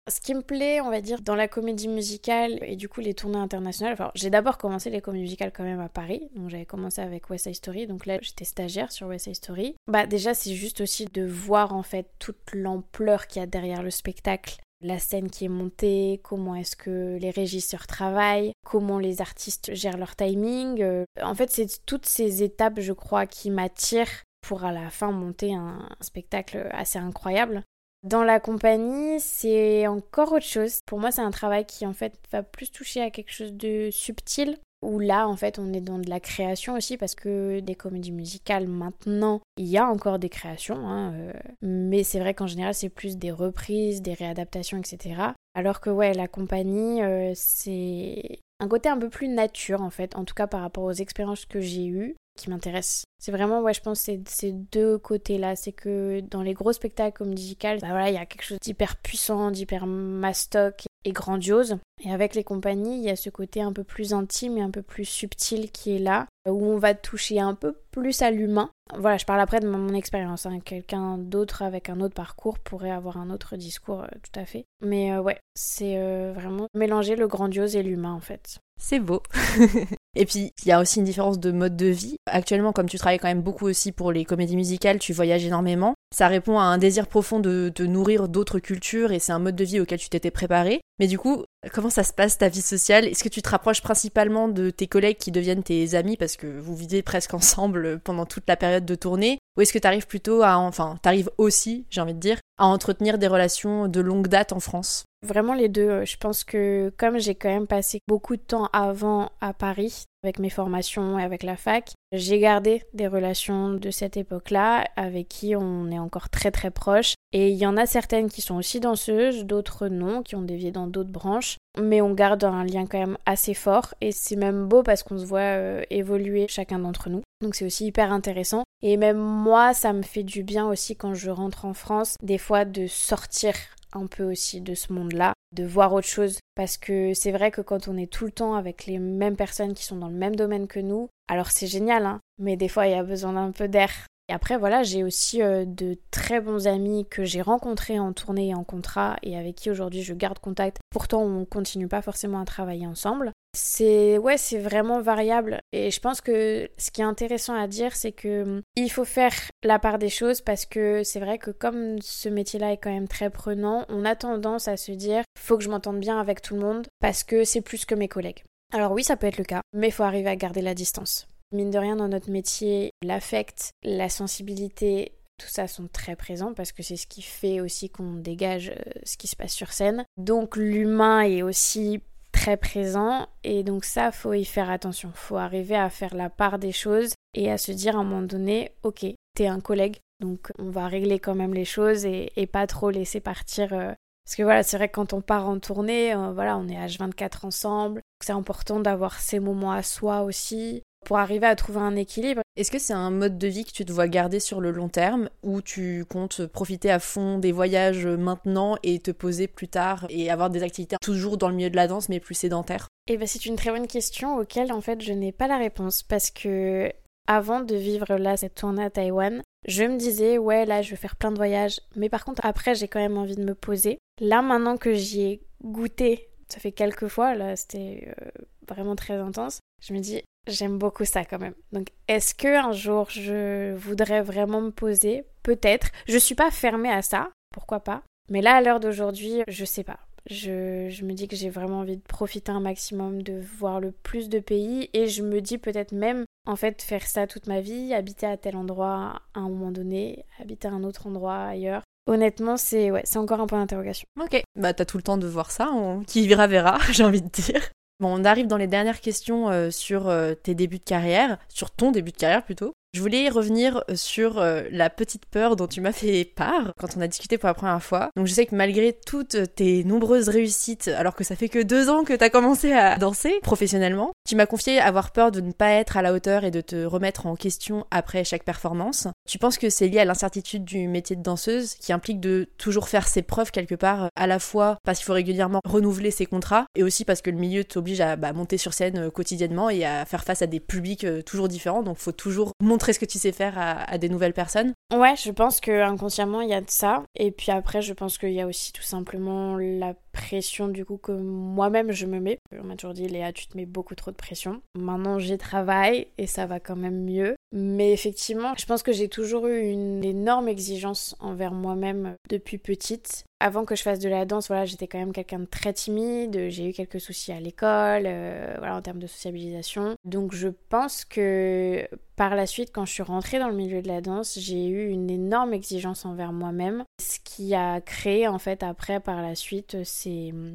Speaker 2: Ce qui me plaît, on va dire, dans la comédie musicale et du coup les tournées internationales, j'ai d'abord commencé les comédies musicales quand même à Paris, donc j'avais commencé avec West Side Story, donc là j'étais stagiaire sur West Side Story. Bah déjà c'est juste aussi de voir en fait toute l'ampleur qu'il y a derrière le spectacle, la scène qui est montée, comment est-ce que les régisseurs travaillent, comment les artistes gèrent leur timing. Euh, en fait c'est toutes ces étapes je crois qui m'attirent pour à la fin monter un spectacle assez incroyable. Dans la compagnie, c'est encore autre chose. Pour moi, c'est un travail qui en fait va plus toucher à quelque chose de subtil. Où là, en fait, on est dans de la création aussi parce que des comédies musicales, maintenant, il y a encore des créations. Hein, euh, mais c'est vrai qu'en général, c'est plus des reprises, des réadaptations, etc. Alors que, ouais, la compagnie, euh, c'est un côté un peu plus nature, en fait, en tout cas par rapport aux expériences que j'ai eues qui m'intéresse. C'est vraiment, ouais, je pense, c'est ces deux côtés-là. C'est que dans les gros spectacles comme Digital, bah voilà, il y a quelque chose d'hyper puissant, d'hyper mastoc et grandiose. Et avec les compagnies, il y a ce côté un peu plus intime et un peu plus subtil qui est là, où on va toucher un peu plus à l'humain. Voilà, je parle après de mon expérience. Hein. Quelqu'un d'autre avec un autre parcours pourrait avoir un autre discours, euh, tout à fait. Mais euh, ouais, c'est euh, vraiment mélanger le grandiose et l'humain en fait.
Speaker 3: C'est beau. et puis, il y a aussi une différence de mode de vie. Actuellement, comme tu travailles quand même beaucoup aussi pour les comédies musicales, tu voyages énormément. Ça répond à un désir profond de te nourrir d'autres cultures et c'est un mode de vie auquel tu t'étais préparé. Mais du coup, comment ça se passe ta vie sociale? Est-ce que tu te rapproches principalement de tes collègues qui deviennent tes amis parce que vous vivez presque ensemble pendant toute la période de tournée Ou est-ce que tu arrives plutôt à, enfin, t'arrives aussi, j'ai envie de dire, à entretenir des relations de longue date en France?
Speaker 2: Vraiment les deux. Je pense que comme j'ai quand même passé beaucoup de temps avant à Paris, avec mes formations et avec la fac, j'ai gardé des relations de cette époque-là avec qui on est encore très très proches. Et il y en a certaines qui sont aussi danseuses, d'autres non, qui ont dévié dans d'autres branches. Mais on garde un lien quand même assez fort et c'est même beau parce qu'on se voit euh, évoluer chacun d'entre nous. Donc c'est aussi hyper intéressant. Et même moi, ça me fait du bien aussi quand je rentre en France, des fois de sortir un peu aussi de ce monde-là, de voir autre chose. Parce que c'est vrai que quand on est tout le temps avec les mêmes personnes qui sont dans le même domaine que nous, alors c'est génial, hein, mais des fois il y a besoin d'un peu d'air. Et après, voilà, j'ai aussi euh, de très bons amis que j'ai rencontrés en tournée et en contrat et avec qui aujourd'hui je garde contact. Pourtant, on continue pas forcément à travailler ensemble. C'est ouais, c'est vraiment variable et je pense que ce qui est intéressant à dire c'est que hum, il faut faire la part des choses parce que c'est vrai que comme ce métier-là est quand même très prenant, on a tendance à se dire faut que je m'entende bien avec tout le monde parce que c'est plus que mes collègues. Alors oui, ça peut être le cas, mais il faut arriver à garder la distance. Mine de rien dans notre métier, l'affect, la sensibilité, tout ça sont très présents parce que c'est ce qui fait aussi qu'on dégage euh, ce qui se passe sur scène. Donc l'humain est aussi très présent et donc ça faut y faire attention, faut arriver à faire la part des choses et à se dire à un moment donné ok t'es un collègue donc on va régler quand même les choses et, pas trop laisser partir euh, parce que voilà c'est vrai que quand on part en tournée euh, voilà on est H24 ensemble c'est important d'avoir ces moments à soi aussi pour arriver à trouver un équilibre.
Speaker 3: Est-ce que c'est un mode de vie que tu te vois garder sur le long terme ou tu comptes profiter à fond des voyages maintenant et te poser plus tard et avoir des activités toujours dans le milieu de la danse mais plus sédentaires?
Speaker 2: Eh ben c'est une très bonne question auquel en fait je n'ai pas la réponse parce que avant de vivre là cette tournée à Taïwan, je me disais ouais là je vais faire plein de voyages mais par contre après j'ai quand même envie de me poser. Là maintenant que j'y ai goûté, ça fait quelques fois là c'était euh, vraiment très intense, je me dis j'aime beaucoup ça quand même. Donc est-ce que un jour je voudrais vraiment me poser? Peut-être. Je suis pas fermée à ça, pourquoi pas? Mais là à l'heure d'aujourd'hui, je sais pas. Je, je, me dis que j'ai vraiment envie de profiter un maximum, de voir le plus de pays et je me dis peut-être même en fait faire ça toute ma vie, habiter à tel endroit à un moment donné, habiter à un autre endroit ailleurs. Honnêtement, c'est ouais, c'est encore un point d'interrogation.
Speaker 3: Ok, bah t'as tout le temps de voir ça, qui verra verra, j'ai envie de dire. Bon, on arrive dans les dernières questions euh, sur euh, tes débuts de carrière, sur ton début de carrière plutôt. Je voulais revenir euh, sur euh, la petite peur dont tu m'as fait part quand on a discuté pour la première fois. Donc je sais que malgré toutes tes nombreuses réussites, alors que ça fait que deux ans que tu as commencé à danser professionnellement, tu m'as confié avoir peur de ne pas être à la hauteur et de te remettre en question après chaque performance. Tu penses que c'est lié à l'incertitude du métier de danseuse qui implique de toujours faire ses preuves quelque part, à la fois parce qu'il faut régulièrement renouveler ses contrats et aussi parce que le milieu t'oblige à bah, monter sur scène euh, quotidiennement et à faire face à des publics toujours différents, donc faut toujours montrer ce que tu sais faire à, des nouvelles personnes
Speaker 2: Ouais, je pense que inconsciemment il y a de ça. Et puis après, je pense qu'il y a aussi tout simplement la pression du coup que moi-même je me mets. On m'a toujours dit Léa, tu te mets beaucoup trop de pression. Maintenant j'y travaille et ça va quand même mieux. Mais effectivement, je pense que j'ai toujours eu une énorme exigence envers moi-même depuis petite. Avant que je fasse de la danse, voilà, j'étais quand même quelqu'un de très timide, j'ai eu quelques soucis à l'école, euh, voilà, en termes de sociabilisation. Donc je pense que par la suite, quand je suis rentrée dans le milieu de la danse, j'ai eu une énorme exigence envers moi-même, ce qui a créé en fait après par la suite ces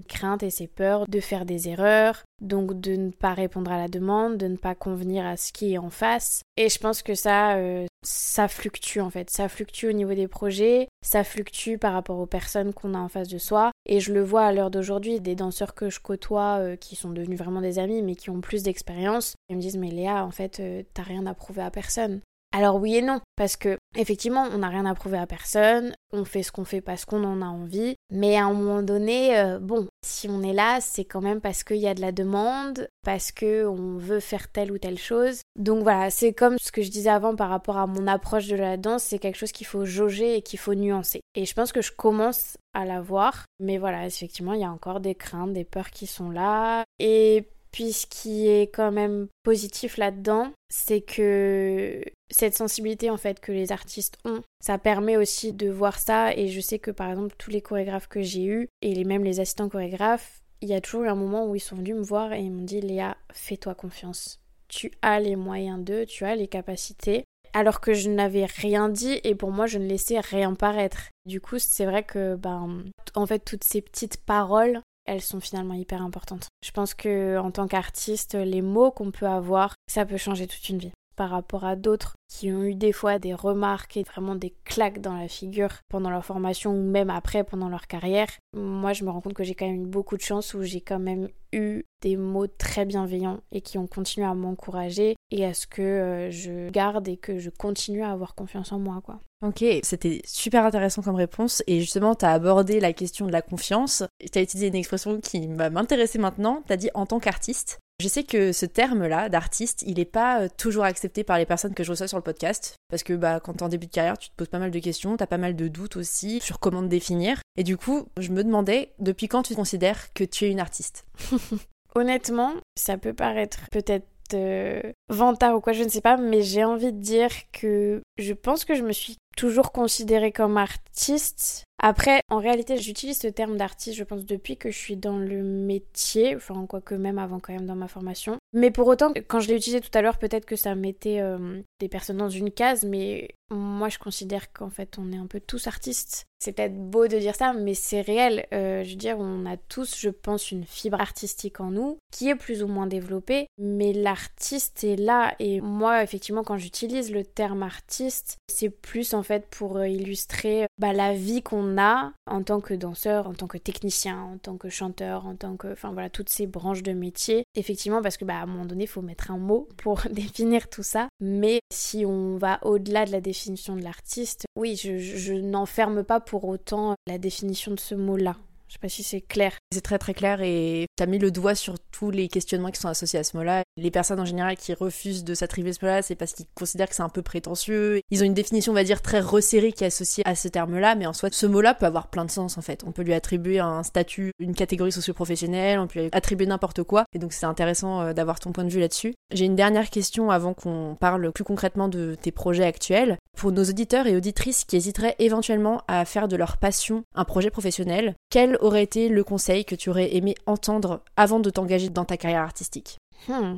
Speaker 2: craintes et ces peurs de faire des erreurs, donc de ne pas répondre à la demande, de ne pas convenir à ce qui est en face. Et je pense que ça, euh, ça fluctue en fait. Ça fluctue au niveau des projets, ça fluctue par rapport aux personnes qu'on a en face de soi. Et je le vois à l'heure d'aujourd'hui, des danseurs que je côtoie euh, qui sont devenus vraiment des amis mais qui ont plus d'expérience, ils me disent mais Léa, en fait, euh, t'as rien à prouver à personne. Alors oui et non, parce que effectivement, on n'a rien à prouver à personne, on fait ce qu'on fait parce qu'on en a envie, mais à un moment donné, euh, bon, si on est là, c'est quand même parce qu'il y a de la demande, parce que on veut faire telle ou telle chose. Donc voilà, c'est comme ce que je disais avant par rapport à mon approche de la danse, c'est quelque chose qu'il faut jauger et qu'il faut nuancer. Et je pense que je commence à la voir, mais voilà, effectivement, il y a encore des craintes, des peurs qui sont là, et puis ce qui est quand même positif là-dedans, c'est que cette sensibilité en fait que les artistes ont, ça permet aussi de voir ça et je sais que par exemple tous les chorégraphes que j'ai eus et même les assistants chorégraphes, il y a toujours eu un moment où ils sont venus me voir et ils m'ont dit Léa, fais-toi confiance. Tu as les moyens d'eux, tu as les capacités. Alors que je n'avais rien dit et pour moi je ne laissais rien paraître. Du coup, c'est vrai que ben en fait toutes ces petites paroles elles sont finalement hyper importantes. Je pense que en tant qu'artiste, les mots qu'on peut avoir, ça peut changer toute une vie par rapport à d'autres qui ont eu des fois des remarques et vraiment des claques dans la figure pendant leur formation ou même après pendant leur carrière. Moi, je me rends compte que j'ai quand même eu beaucoup de chance où j'ai quand même eu des mots très bienveillants et qui ont continué à m'encourager et à ce que euh, je garde et que je continue à avoir confiance en moi quoi.
Speaker 3: Ok, c'était super intéressant comme réponse et justement tu as abordé la question de la confiance. Tu as utilisé une expression qui va m'intéresser maintenant, tu as dit en tant qu'artiste. Je sais que ce terme-là d'artiste, il n'est pas euh, toujours accepté par les personnes que je reçois sur le podcast, parce que bah, quand t'es en début de carrière, tu te poses pas mal de questions, t'as pas mal de doutes aussi sur comment te définir. Et du coup, je me demandais, depuis quand tu considères que tu es une artiste?
Speaker 2: Honnêtement, ça peut paraître peut-être euh, vantard ou quoi, je ne sais pas, mais j'ai envie de dire que je pense que je me suis toujours considérée comme artiste. Après, en réalité, j'utilise ce terme d'artiste, je pense, depuis que je suis dans le métier, enfin, quoique même avant quand même dans ma formation. Mais pour autant, quand je l'ai utilisé tout à l'heure, peut-être que ça mettait euh, des personnes dans une case, mais moi, je considère qu'en fait, on est un peu tous artistes. C'est peut-être beau de dire ça, mais c'est réel. Euh, je veux dire, on a tous, je pense, une fibre artistique en nous qui est plus ou moins développée, mais l'artiste est là. Et moi, effectivement, quand j'utilise le terme artiste, c'est plus en fait pour euh, illustrer bah, la vie qu'on a en tant que danseur, en tant que technicien, en tant que chanteur, en tant que, enfin voilà, toutes ces branches de métier. Effectivement, parce que bah à un moment donné, il faut mettre un mot pour définir tout ça. Mais si on va au-delà de la définition de l'artiste, oui, je, n'enferme pas pour autant la définition de ce mot-là. Je sais pas si c'est clair.
Speaker 3: C'est très très clair et tu as mis le doigt sur tous les questionnements qui sont associés à ce mot-là. Les personnes en général qui refusent de s'attribuer ce mot-là, c'est parce qu'ils considèrent que c'est un peu prétentieux. Ils ont une définition, on va dire, très resserrée qui est associée à ce terme-là, mais en soi, ce mot-là peut avoir plein de sens en fait. On peut lui attribuer un statut, une catégorie socio-professionnelle, on peut lui attribuer n'importe quoi. Et donc c'est intéressant euh, d'avoir ton point de vue là-dessus. J'ai une dernière question avant qu'on parle plus concrètement de tes projets actuels. Pour nos auditeurs et auditrices qui hésiteraient éventuellement à faire de leur passion un projet professionnel, quel aurait été le conseil que tu aurais aimé entendre avant de t'engager dans ta carrière artistique?
Speaker 2: Hmm.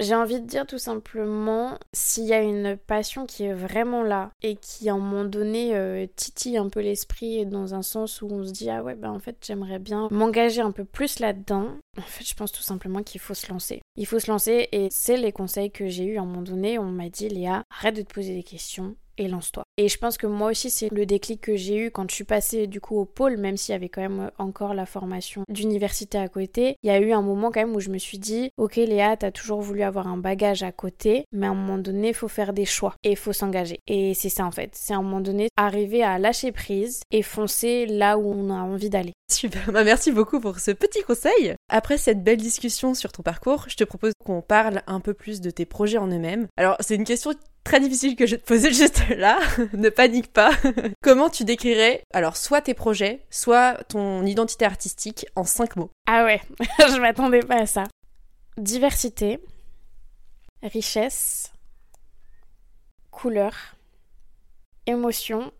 Speaker 2: J'ai envie de dire tout simplement, s'il y a une passion qui est vraiment là et qui à un moment donné euh, titille un peu l'esprit dans un sens où on se dit ah ouais ben en fait j'aimerais bien m'engager un peu plus là-dedans, en fait je pense tout simplement qu'il faut se lancer. Il faut se lancer et c'est les conseils que j'ai eu à un moment donné, on m'a dit Léa arrête de te poser des questions, et lance-toi. Et je pense que moi aussi, c'est le déclic que j'ai eu quand je suis passée du coup au pôle, même s'il y avait quand même encore la formation d'université à côté. Il y a eu un moment quand même où je me suis dit, ok Léa, t'as toujours voulu avoir un bagage à côté, mais à un moment donné, il faut faire des choix et il faut s'engager. Et c'est ça en fait, c'est à un moment donné arriver à lâcher prise et foncer là où on a envie d'aller.
Speaker 3: Super, bah, merci beaucoup pour ce petit conseil. Après cette belle discussion sur ton parcours, je te propose qu'on parle un peu plus de tes projets en eux-mêmes. Alors c'est une question très difficile que je te poser juste là, ne panique pas. Comment tu décrirais alors soit tes projets, soit ton identité artistique en cinq mots?
Speaker 2: Ah ouais, je m'attendais pas à ça. Diversité, richesse, couleur, émotion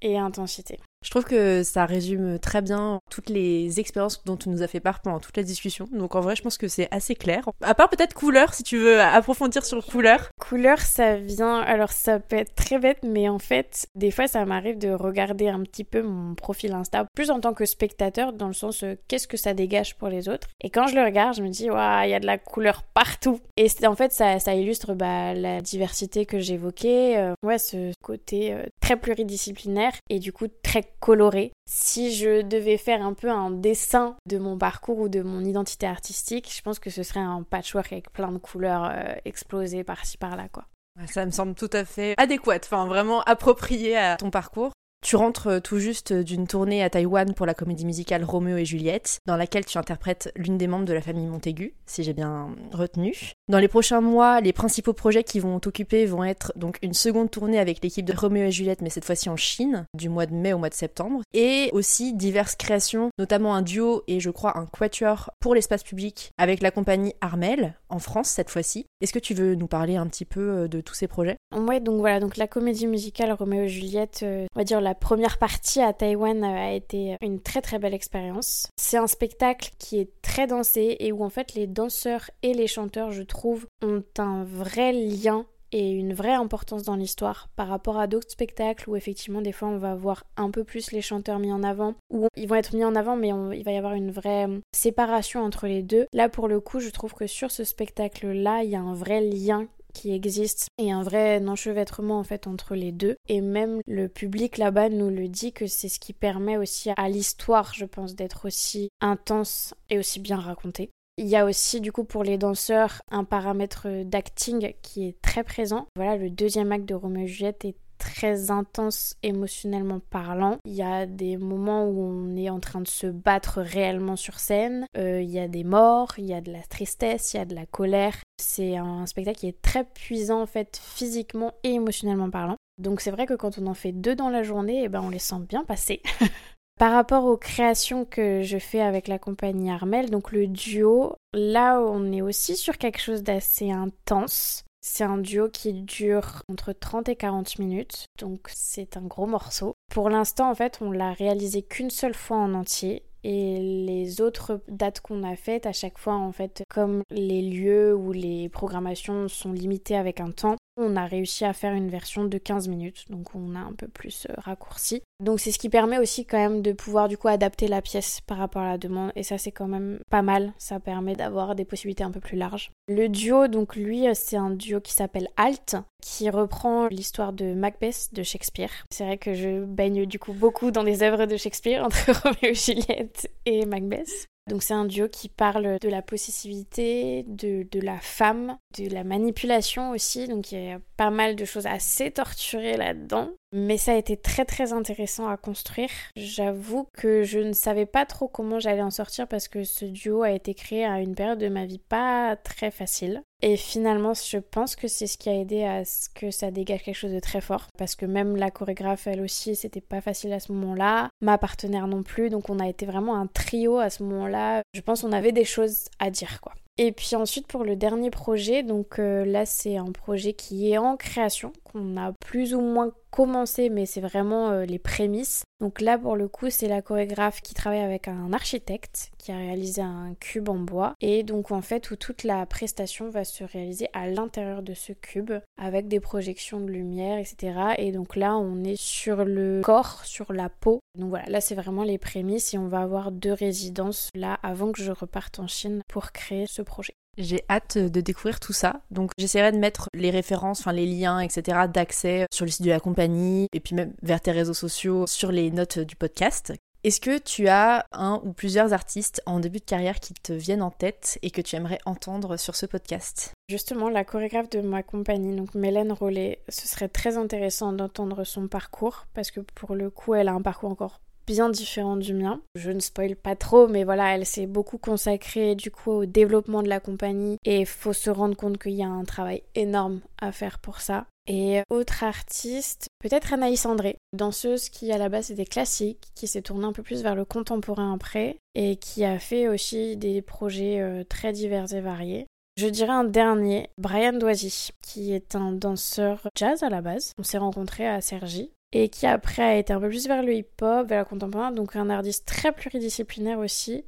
Speaker 2: et intensité.
Speaker 3: Je trouve que ça résume très bien toutes les expériences dont tu nous as fait part pendant toute la discussion. Donc en vrai, je pense que c'est assez clair. À part peut-être couleur, si tu veux approfondir sur couleur.
Speaker 2: Couleur, ça vient. Alors ça peut être très bête, mais en fait, des fois, ça m'arrive de regarder un petit peu mon profil Insta, plus en tant que spectateur, dans le sens euh, qu'est-ce que ça dégage pour les autres. Et quand je le regarde, je me dis, waouh, il y a de la couleur partout. Et en fait, ça, ça illustre bah, la diversité que j'évoquais. Euh, ouais, ce côté euh, très pluridisciplinaire et du coup très coloré. Si je devais faire un peu un dessin de mon parcours ou de mon identité artistique, je pense que ce serait un patchwork avec plein de couleurs euh, explosées par-ci par-là, quoi.
Speaker 3: Ça me semble tout à fait adéquat, enfin vraiment approprié à ton parcours. Tu rentres euh, tout juste d'une tournée à Taïwan pour la comédie musicale Roméo et Juliette, dans laquelle tu interprètes l'une des membres de la famille Montaigu, si j'ai bien retenu. Dans les prochains mois, les principaux projets qui vont t'occuper vont être donc une seconde tournée avec l'équipe de Roméo et Juliette, mais cette fois-ci en Chine, du mois de mai au mois de septembre, et aussi diverses créations, notamment un duo et je crois un quatuor pour l'espace public avec la compagnie Armel, en France cette fois-ci. Est-ce que tu veux nous parler un petit peu euh, de tous ces projets?
Speaker 2: Ouais, donc voilà, donc la comédie musicale Roméo et Juliette, euh, on va dire la première partie à Taïwan euh, a été une très très belle expérience. C'est un spectacle qui est très dansé et où en fait les danseurs et les chanteurs, je trouve, ont un vrai lien et une vraie importance dans l'histoire par rapport à d'autres spectacles où effectivement des fois on va voir un peu plus les chanteurs mis en avant ou ils vont être mis en avant mais il va y avoir une vraie euh, séparation entre les deux. Là pour le coup je trouve que sur ce spectacle là il y a un vrai lien qui existe et un vrai enchevêtrement en fait entre les deux. Et même le public là-bas nous le dit que c'est ce qui permet aussi à l'histoire, je pense, d'être aussi intense et aussi bien racontée. Il y a aussi du coup pour les danseurs un paramètre d'acting qui est très présent. Voilà, le deuxième acte de Roméo et Juliette est très intense émotionnellement parlant. Il y a des moments où on est en train de se battre réellement sur scène. Euh, il y a des morts, il y a de la tristesse, il y a de la colère. C'est un spectacle qui est très puissant en fait physiquement et émotionnellement parlant. Donc c'est vrai que quand on en fait deux dans la journée, eh ben on les sent bien passer. Par rapport aux créations que je fais avec la compagnie Armel, donc le duo, là on est aussi sur quelque chose d'assez intense. C'est un duo qui dure entre 30 et 40 minutes, donc c'est un gros morceau. Pour l'instant, en fait, on l'a réalisé qu'une seule fois en entier. Et les autres dates qu'on a faites, à chaque fois, en fait, comme les lieux ou les programmations sont limitées avec un temps, On a réussi à faire une version de 15 minutes, donc on a un peu plus euh, raccourci. Donc c'est ce qui permet aussi quand même de pouvoir du coup adapter la pièce par rapport à la demande et ça c'est quand même pas mal, ça permet d'avoir des possibilités un peu plus larges. Le duo donc lui euh, c'est un duo qui s'appelle Alt qui reprend l'histoire de Macbeth de Shakespeare. C'est vrai que je baigne du coup beaucoup dans les œuvres de Shakespeare entre Roméo et Juliette et Macbeth. Donc c'est un duo qui parle de la possessivité, de, de, la femme, de la manipulation aussi. Donc il y a pas mal de choses assez torturées là-dedans. Mais ça a été très très intéressant à construire. J'avoue que je ne savais pas trop comment j'allais en sortir parce que ce duo a été créé à une période de ma vie pas très facile. Et finalement, je pense que c'est ce qui a aidé à ce que ça dégage quelque chose de très fort. Parce que même la chorégraphe, elle aussi, c'était pas facile à ce moment-là. Ma partenaire non plus. Donc on a été vraiment un trio à ce moment-là. Je pense qu'on avait des choses à dire, quoi. Et puis ensuite pour le dernier projet, donc euh, là c'est un projet qui est en création, qu'on a plus ou moins commencé, mais c'est vraiment euh, les prémices. Donc là pour le coup c'est la chorégraphe qui travaille avec un architecte qui a réalisé un cube en bois et donc en fait où toute la prestation va se réaliser à l'intérieur de ce cube avec des projections de lumière etc. Et donc là on est sur le corps, sur la peau. Donc voilà, là c'est vraiment les prémices et on va avoir deux résidences là avant que je reparte en Chine pour créer ce projet.
Speaker 3: J'ai hâte de découvrir tout ça. Donc j'essaierai de mettre les références, enfin les liens, etc. d'accès sur le site de la compagnie et puis même vers tes réseaux sociaux sur les notes du podcast. Est-ce que tu as un ou plusieurs artistes en début de carrière qui te viennent en tête et que tu aimerais entendre sur ce podcast?
Speaker 2: Justement, la chorégraphe de ma compagnie, donc Mélène Rollet, ce serait très intéressant d'entendre son parcours parce que pour le coup, elle a un parcours encore bien différent du mien. Je ne spoil pas trop, mais voilà, elle s'est beaucoup consacrée du coup au développement de la compagnie et faut se rendre compte qu'il y a un travail énorme à faire pour ça. Et autre artiste, peut-être Anaïs André, danseuse qui à la base était classique, qui s'est tournée un peu plus vers le contemporain après et qui a fait aussi des projets euh, très divers et variés. Je dirais un dernier, Brian Doisy, qui est un danseur jazz à la base. On s'est rencontrés à Sergi et qui après a été un peu plus vers le hip-hop, vers la contemporaine, donc un artiste très pluridisciplinaire aussi,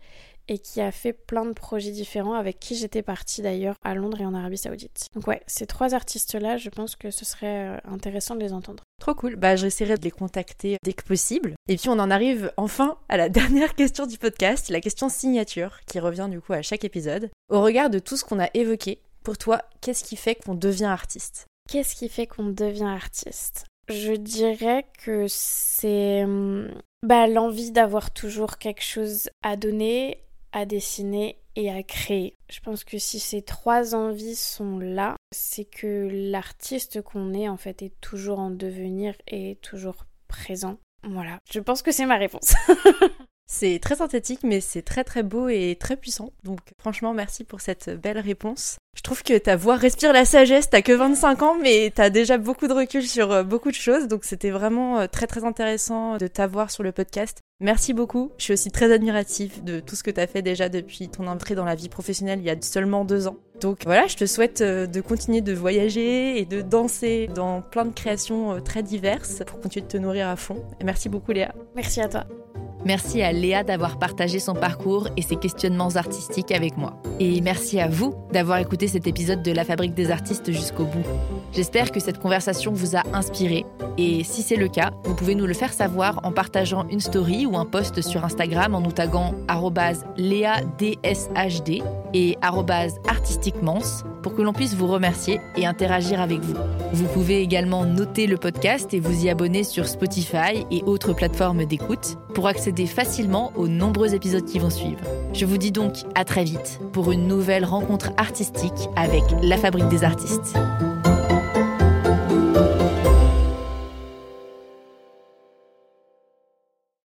Speaker 2: et qui a fait plein de projets différents, avec qui j'étais partie d'ailleurs à Londres et en Arabie Saoudite. Donc ouais, ces trois artistes-là, je pense que ce serait euh, intéressant de les entendre.
Speaker 3: Trop cool, bah j'essaierai de les contacter dès que possible. Et puis on en arrive enfin à la dernière question du podcast, la question signature, qui revient du coup à chaque épisode. Au regard de tout ce qu'on a évoqué, pour toi, qu'est-ce qui fait qu'on devient artiste?
Speaker 2: Qu'est-ce qui fait qu'on devient artiste? Je dirais que c'est hum, bah, l'envie d'avoir toujours quelque chose à donner, à dessiner et à créer. Je pense que si ces trois envies sont là, c'est que l'artiste qu'on est en fait est toujours en devenir et toujours présent. Voilà, je pense que c'est ma réponse.
Speaker 3: C'est très synthétique, mais c'est très très beau et très puissant. Donc franchement, merci pour cette belle réponse. Je trouve que ta voix respire la sagesse, t'as que 25 ans, mais t'as déjà beaucoup de recul sur euh, beaucoup de choses, donc c'était vraiment euh, très très intéressant de t'avoir sur le podcast. Merci beaucoup. Je suis aussi très admirative de tout ce que t'as fait déjà depuis ton entrée dans la vie professionnelle il y a seulement deux ans. Donc voilà, je te souhaite euh, de continuer de voyager et de danser dans plein de créations très diverses pour continuer de te nourrir à fond. merci beaucoup Léa.
Speaker 2: Merci à toi.
Speaker 1: Merci à Léa d'avoir partagé son parcours et ses questionnements artistiques avec moi. Et merci à vous d'avoir écouté cet épisode de La Fabrique des artistes jusqu'au bout. J'espère que cette conversation vous a inspiré et si c'est le cas, vous pouvez nous le faire savoir en partageant une story ou un post sur Instagram en nous taguant léadshd et artistiquements pour que l'on puisse vous remercier et interagir avec vous. Vous pouvez également noter le podcast et vous y abonner sur Spotify et autres plateformes d'écoute pour accéder facilement aux nombreux épisodes qui vont suivre. Je vous dis donc à très vite pour une nouvelle rencontre artistique avec la Fabrique des artistes.